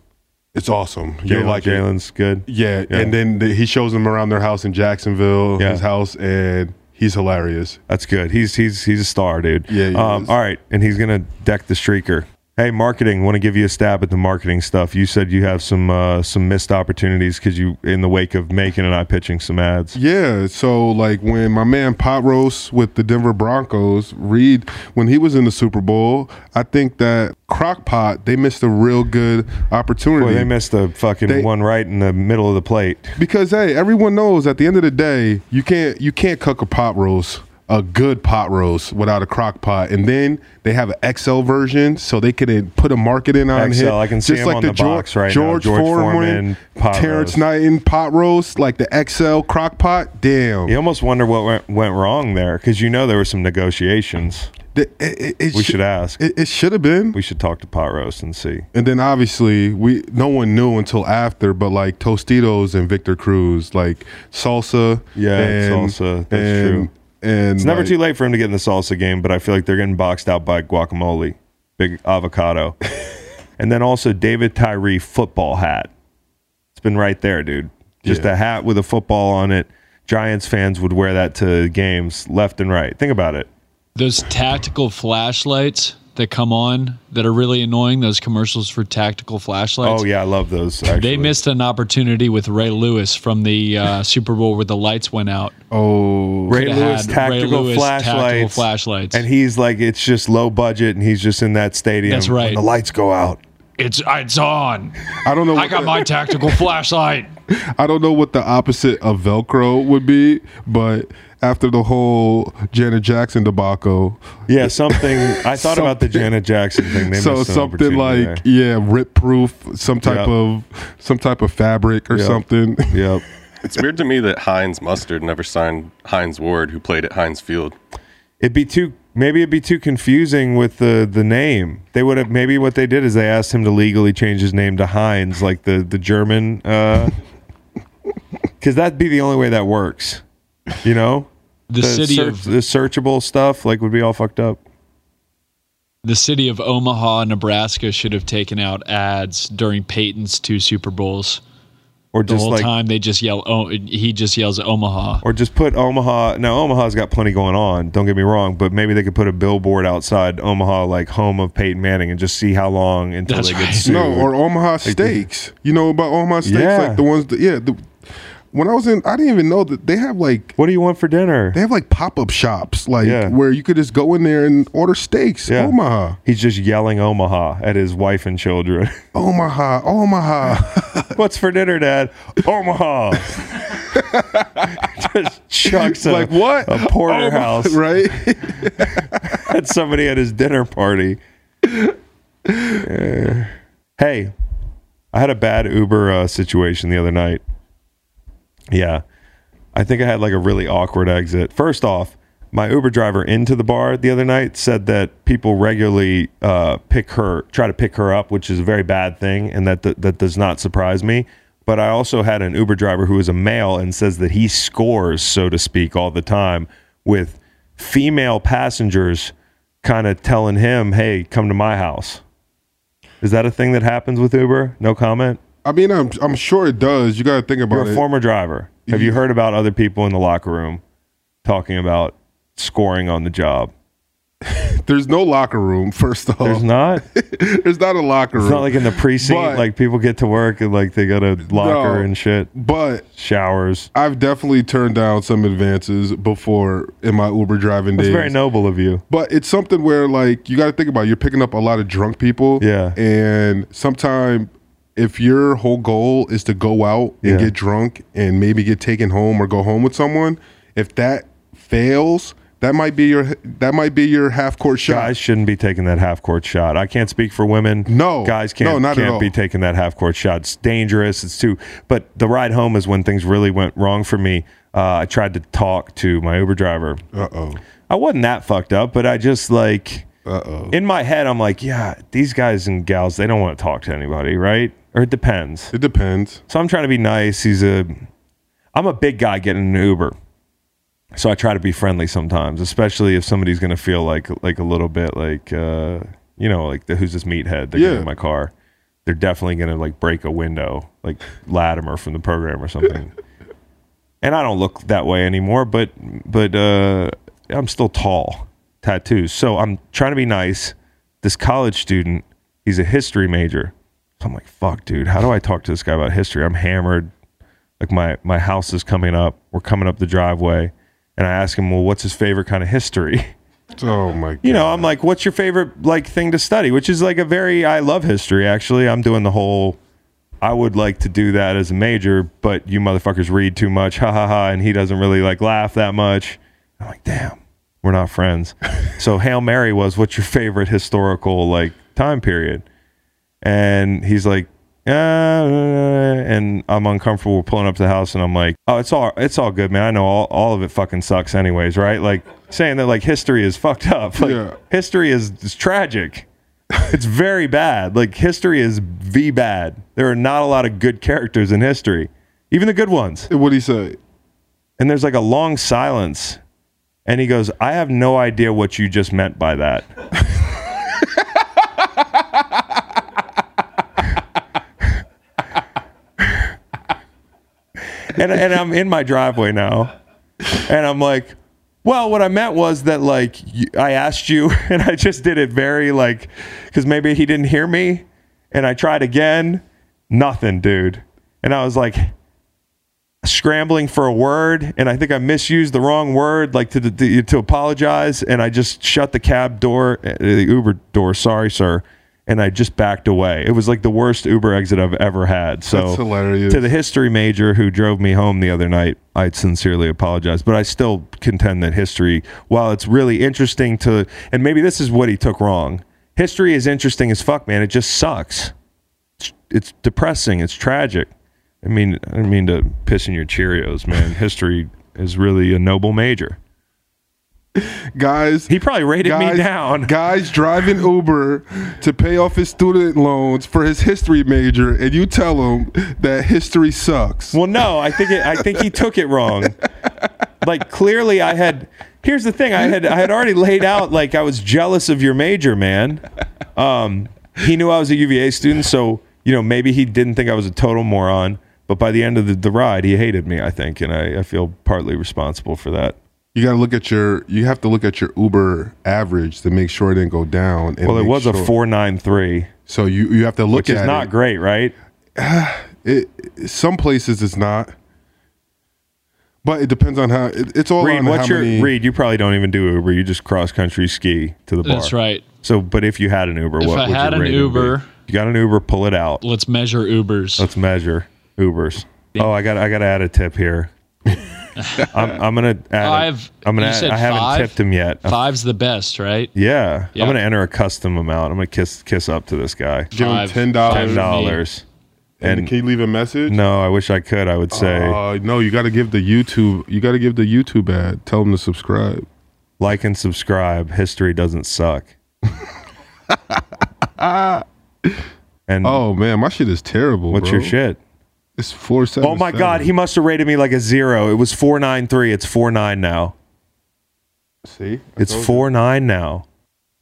It's awesome. You'll Jalen, like it. Jalen's good. Yeah, Yeah. and then the, he shows them around their house in Jacksonville, Yeah. his house, and he's hilarious. That's good. He's he's he's a star, dude. Yeah, um, all right, and he's gonna deck the streaker. Hey, marketing. Want to give you a stab at the marketing stuff? You said you have some uh, some missed opportunities because you, in the wake of Macon and I pitching some ads. Yeah, so like when my man Pot Roast with the Denver Broncos, Reed, when he was in the Super Bowl, I think that Crockpot they missed a real good opportunity. Boy, they missed a fucking They- one right in the middle of the plate. because hey, everyone knows at the end of the day, you can't you can't cook a pot roast, a good pot roast without a crock pot. And then they have an XL version, so they could put a market in on XL, it. I can see just him like on the, the George, box right now. George, George Foreman, Foreman pot Terrance roast. Knighton pot roast, like the XL crock pot. Damn, You almost wonder what went, went wrong there because you know there were some negotiations. The- it- it- it We should- should ask. It, it should have been. We should talk to Pot Roast and see. And then obviously we no one knew until after, but like Tostitos and Victor Cruz, like salsa. Yeah, and, salsa, that's and, true. And It's never like- too late for him to get in the salsa game, but I feel like they're getting boxed out by guacamole, big avocado, *laughs* and then also David Tyree football hat. It's been right there, dude. Just Yeah. a hat with a football on it. Giants fans would wear that to games left and right. Think about it. Those tactical flashlights that come on that are really annoying, those commercials for tactical flashlights. Oh yeah, I love those. Actually. They missed an opportunity with Ray Lewis from the uh, *laughs* Super Bowl where the lights went out. Oh, Ray Lewis tactical Ray Lewis tactical flashlights, flashlights. and he's like, it's just low budget, and he's just in that stadium. That's when right. the lights go out. It's it's on. I don't know. I got my *laughs* tactical flashlight. I don't know what the opposite of Velcro would be, but after the whole Janet Jackson debacle, Yeah, something. I thought about the Janet Jackson thing. They so something like there. yeah, rip proof, some type Yep. of some type of fabric or Yep. something. *laughs* Yep. It's weird to me that Heinz Mustard never signed Hines Ward, who played at Heinz Field. It'd be too maybe it'd be too confusing with the the name. They would have maybe what they did is they asked him to legally change his name to Heinz, like the the German, uh, *laughs* because that'd be the only way that works. You know, The city search- of the searchable stuff like would be all fucked up. the city of Omaha, Nebraska should have taken out ads during Peyton's two Super Bowls. Or The just whole like time they just yell. Oh, he just yells Omaha. Or just put Omaha. Now Omaha's got plenty going on. Don't get me wrong, but maybe they could put a billboard outside Omaha, like home of Peyton Manning, and just see how long until That's they right. get sued. No, or Omaha steaks. You know about Omaha steaks? Yeah. Like the ones that, yeah. The, when I was in, I didn't even know that they have like, what do you want for dinner? they have like pop up shops, like Yeah. where you could just go in there and order steaks. Yeah. Omaha. He's just yelling Omaha at his wife and children. *laughs* Omaha. Omaha. *laughs* What's for dinner, Dad? Omaha. *laughs* just chucks a, like what? a porterhouse Omaha, right? at somebody at his dinner party. Uh, hey, I had a bad Uber uh, situation the other night. Yeah. I think I had like a really awkward exit. First off, my Uber driver into the bar the other night said that people regularly uh, pick her, try to pick her up, which is a very bad thing, and that that, that does not surprise me. But I also had an Uber driver who is a male and says that he scores, so to speak, all the time with female passengers kind of telling him, "Hey, come to my house." Is that a thing that happens with Uber? No comment. I mean, I'm I'm sure it does. You got to think about You're a it. former driver. Have you heard about other people in the locker room talking about scoring on the job? *laughs* There's no locker room. First off, There's not. *laughs* There's not a locker room. It's not like in the precinct. But- like people get to work and like they got a locker No. and shit, but showers. I've definitely turned down some advances before in my Uber driving That's days. very noble of you. But it's something where like you got to think about. it. You're picking up a lot of drunk people. Yeah. And sometime if your whole goal is to go out and Yeah. get drunk and maybe get taken home or go home with someone, if that fails, that might be your that might be your half court shot. Guys shouldn't be taking that half court shot. I can't speak for women. No. guys can't No, not at can't all. be taking that half court shot. It's dangerous. It's too. But the ride home is when things really went wrong for me. Uh, I tried to talk to my Uber driver. Uh oh. I wasn't that fucked up, but I just like Uh oh. in my head, I'm like, yeah, these guys and gals, they don't want to talk to anybody, right? Or it depends. It depends. So I'm trying to be nice. He's a, I'm a big guy getting an Uber, so I try to be friendly sometimes, especially if somebody's gonna feel like like a little bit like, uh, you know, like the, who's this meathead that Yeah. in my car. They're definitely gonna like break a window, like Latimer from the program or something. *laughs* and I don't look that way anymore, but but uh, I'm still tall, tattoos. So I'm trying to be nice. This college student, he's a history major. I'm like, fuck, dude, how do I talk to this guy about history? I'm hammered. Like my my house is coming up. We're coming up the driveway, and I ask him, well, what's his favorite kind of history? *laughs* Oh my. God. You know, I'm like, what's your favorite like thing to study? Which is like a very I love history. Actually, I'm doing the whole. I would like to do that as a major, but you motherfuckers read too much, ha ha ha, and he doesn't really like laugh that much. I'm like, damn, we're not friends. *laughs* so Hail Mary was, what's your favorite historical like time period? And he's like, uh, and I'm uncomfortable pulling up to the house, and I'm like, oh, it's all it's all good, man. I know all, all of it fucking sucks, anyways, right? Like saying that like history is fucked up. *laughs* Like Yeah. history is, is tragic. it's very bad. Like history is v bad. There are not a lot of good characters in history, even the good ones. What do he say? And there's like a long silence, and he goes, "I have no idea what you just meant by that." *laughs* and and I'm in my driveway now, and I'm like, well, what I meant was that like I asked you, *laughs* and I just did it very like because maybe he didn't hear me, and I tried again, nothing, dude, and I was like scrambling for a word, and I think I misused the wrong word, like to to, to apologize, and I just shut the cab door, uh, the Uber door. Sorry, sir. And I just backed away. It was like the worst Uber exit I've ever had. So to the history major who drove me home the other night, I sincerely apologize. But I still contend that history, while it's really interesting to, and maybe this is what he took wrong. History is interesting as fuck, man. It just sucks. It's, it's depressing. It's tragic. I mean, I mean to piss in your Cheerios, man. *laughs* history is really a noble major. *laughs* guys. He probably rated guys, me down. *laughs* Guys driving Uber to pay off his student loans for his history major, and you tell him that history sucks. Well, no, I think it, I think he took it wrong. Like clearly, I had. Here's the thing: I had I had already laid out like I was jealous of your major, man. Um, he knew I was a UVA student, so you know maybe he didn't think I was a total moron. But by the end of the, the ride, he hated me. I think, and I, I feel partly responsible for that. You got to look at your. You have to look at your Uber average to make sure it didn't go down. and Well, it make was a four nine three, So you you have to look which at is not it. great, right? *sighs* It some places it's not, but it depends on how. It, it's all Reed, on what's how your many. Reed? You probably don't even do Uber. You just cross country ski to the bar. That's right. So, but if you had an Uber, what If what I would had an Uber- You got an Uber, pull it out. Let's measure Ubers. Let's measure Ubers. Oh, I got I got to add a tip here. *laughs* I'm, I'm gonna add. Five. I'm gonna. you Add, said I haven't five? tipped him yet. Uh, Five's the best, right? Yeah, Yeah. I'm gonna enter a custom amount. I'm gonna kiss kiss up to this guy. Give him Five. ten dollars. Ten dollars. And, And can you leave a message? no, I wish I could. I would say Uh, no, you got to give the YouTube. You got to give the YouTube ad. Tell them to subscribe. like and subscribe. History doesn't suck. *laughs* and Oh man, my shit is terrible. what's bro. your shit? It's four seven. Oh my god, he must have rated me like a zero. It was four nine three. It's four nine now. see. I It's told you. four nine now.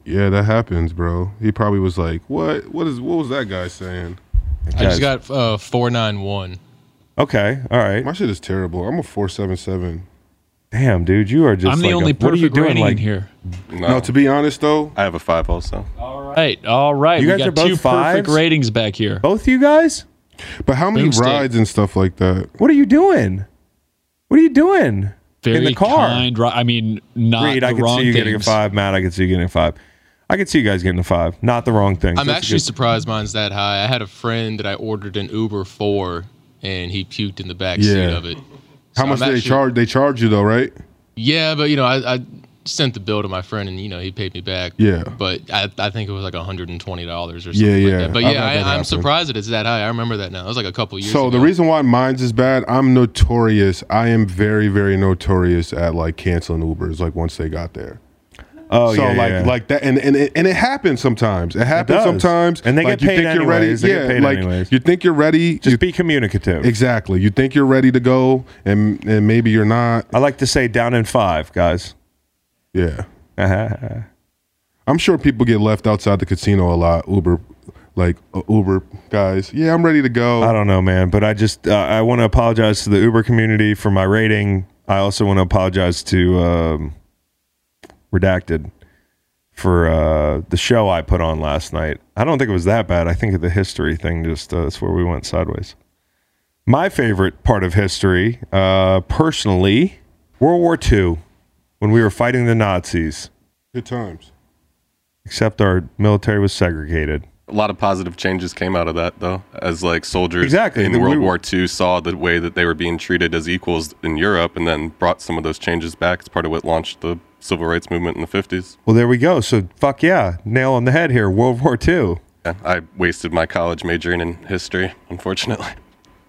Yeah, that happens, bro. He probably was like, "What? What is? What was that guy saying?" I just got uh, 491. Okay, all right. My shit is terrible. I'm a four seven seven. Damn, dude, you are just. I'm the like a- only what are you perfect doing? Like in here. No, No, to be honest though, I have a five also. Right. All right. You we guys got are both two perfect ratings back here. both you guys. But how many Boom State. rides and stuff like that? What are you doing? What are you doing Very in the car? kind. ri- I mean, not Reed, the I could wrong see you getting a five. Matt, I could see you getting a five. I could see you guys getting a five. Not the wrong thing. I'm That's actually good- surprised mine's that high. I had a friend that I ordered an Uber for, and he puked in the back seat Yeah. of it. How So much I'm do they actually- charge? They charge you though, right? Yeah, but you know, I, I sent the bill to my friend, and you know, he paid me back. Yeah. But I, I think it was like 120 dollars or something. Yeah, like yeah. That. But yeah, had that I, I'm surprised that it's that high. I remember that now. It was like a couple years. So ago. the reason why mine's is bad, I'm notorious. I am very, very notorious at like canceling Ubers. Like once they got there. Oh so yeah, like yeah. like that, and and it, and it happens sometimes. It happens does. sometimes, And they like, get you paid think you're ready. anyways. They get yeah, paid like anyways. you think you're ready. just you- be communicative. exactly. You think you're ready to go, and and maybe you're not. I like to say down in five, guys. Yeah, *laughs* I'm sure people get left outside the casino a lot. Uber, like uh, Uber guys. Yeah, I'm ready to go. I don't know, man, but I just uh, I want to apologize to the Uber community for my rating. I also want to apologize to um, Redacted for uh, the show I put on last night. I don't think it was that bad. I think the history thing just uh, that's where we went sideways. My favorite part of history, uh, personally, World War II, when we were fighting the Nazis. Good times. Except our military was segregated. A lot of positive changes came out of that, though, as like soldiers Exactly. in The- World we- War II saw the way that they were being treated as equals in Europe, and then brought some of those changes back. It's part of what launched the civil rights movement in the 50s. Well, there we go. So, fuck yeah, nail on the head here. World War II. Yeah, I wasted my college majoring in history, unfortunately.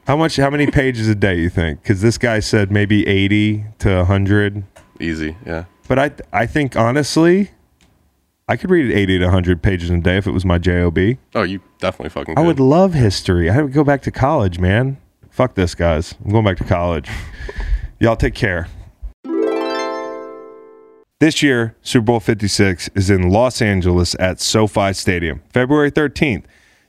How much? How many pages a day you think? Because this guy said maybe eighty to hundred. Easy, yeah. But I, I think honestly, I could read eighty to hundred pages a day if it was my job. Oh, you definitely fucking I would love history. I would go back to college, man. Fuck this, guys. I'm going back to college. *laughs* Y'all take care. This year, Super Bowl 56 is in Los Angeles at SoFi Stadium, February 13th.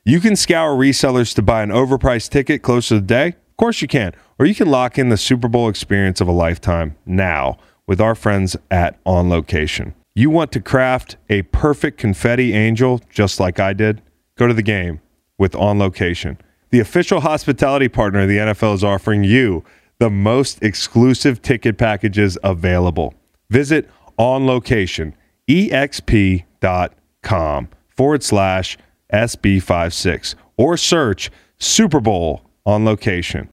You can scour resellers to buy an overpriced ticket close to the day. Of course you can. Or you can lock in the Super Bowl experience of a lifetime now with our friends at On Location. You want to craft a perfect confetti angel just like I did? Go to the game with On Location. The official hospitality partner of the NFL is offering you the most exclusive ticket packages available. Visit On Location, exp.com forward slash SB56 or search Super Bowl on location.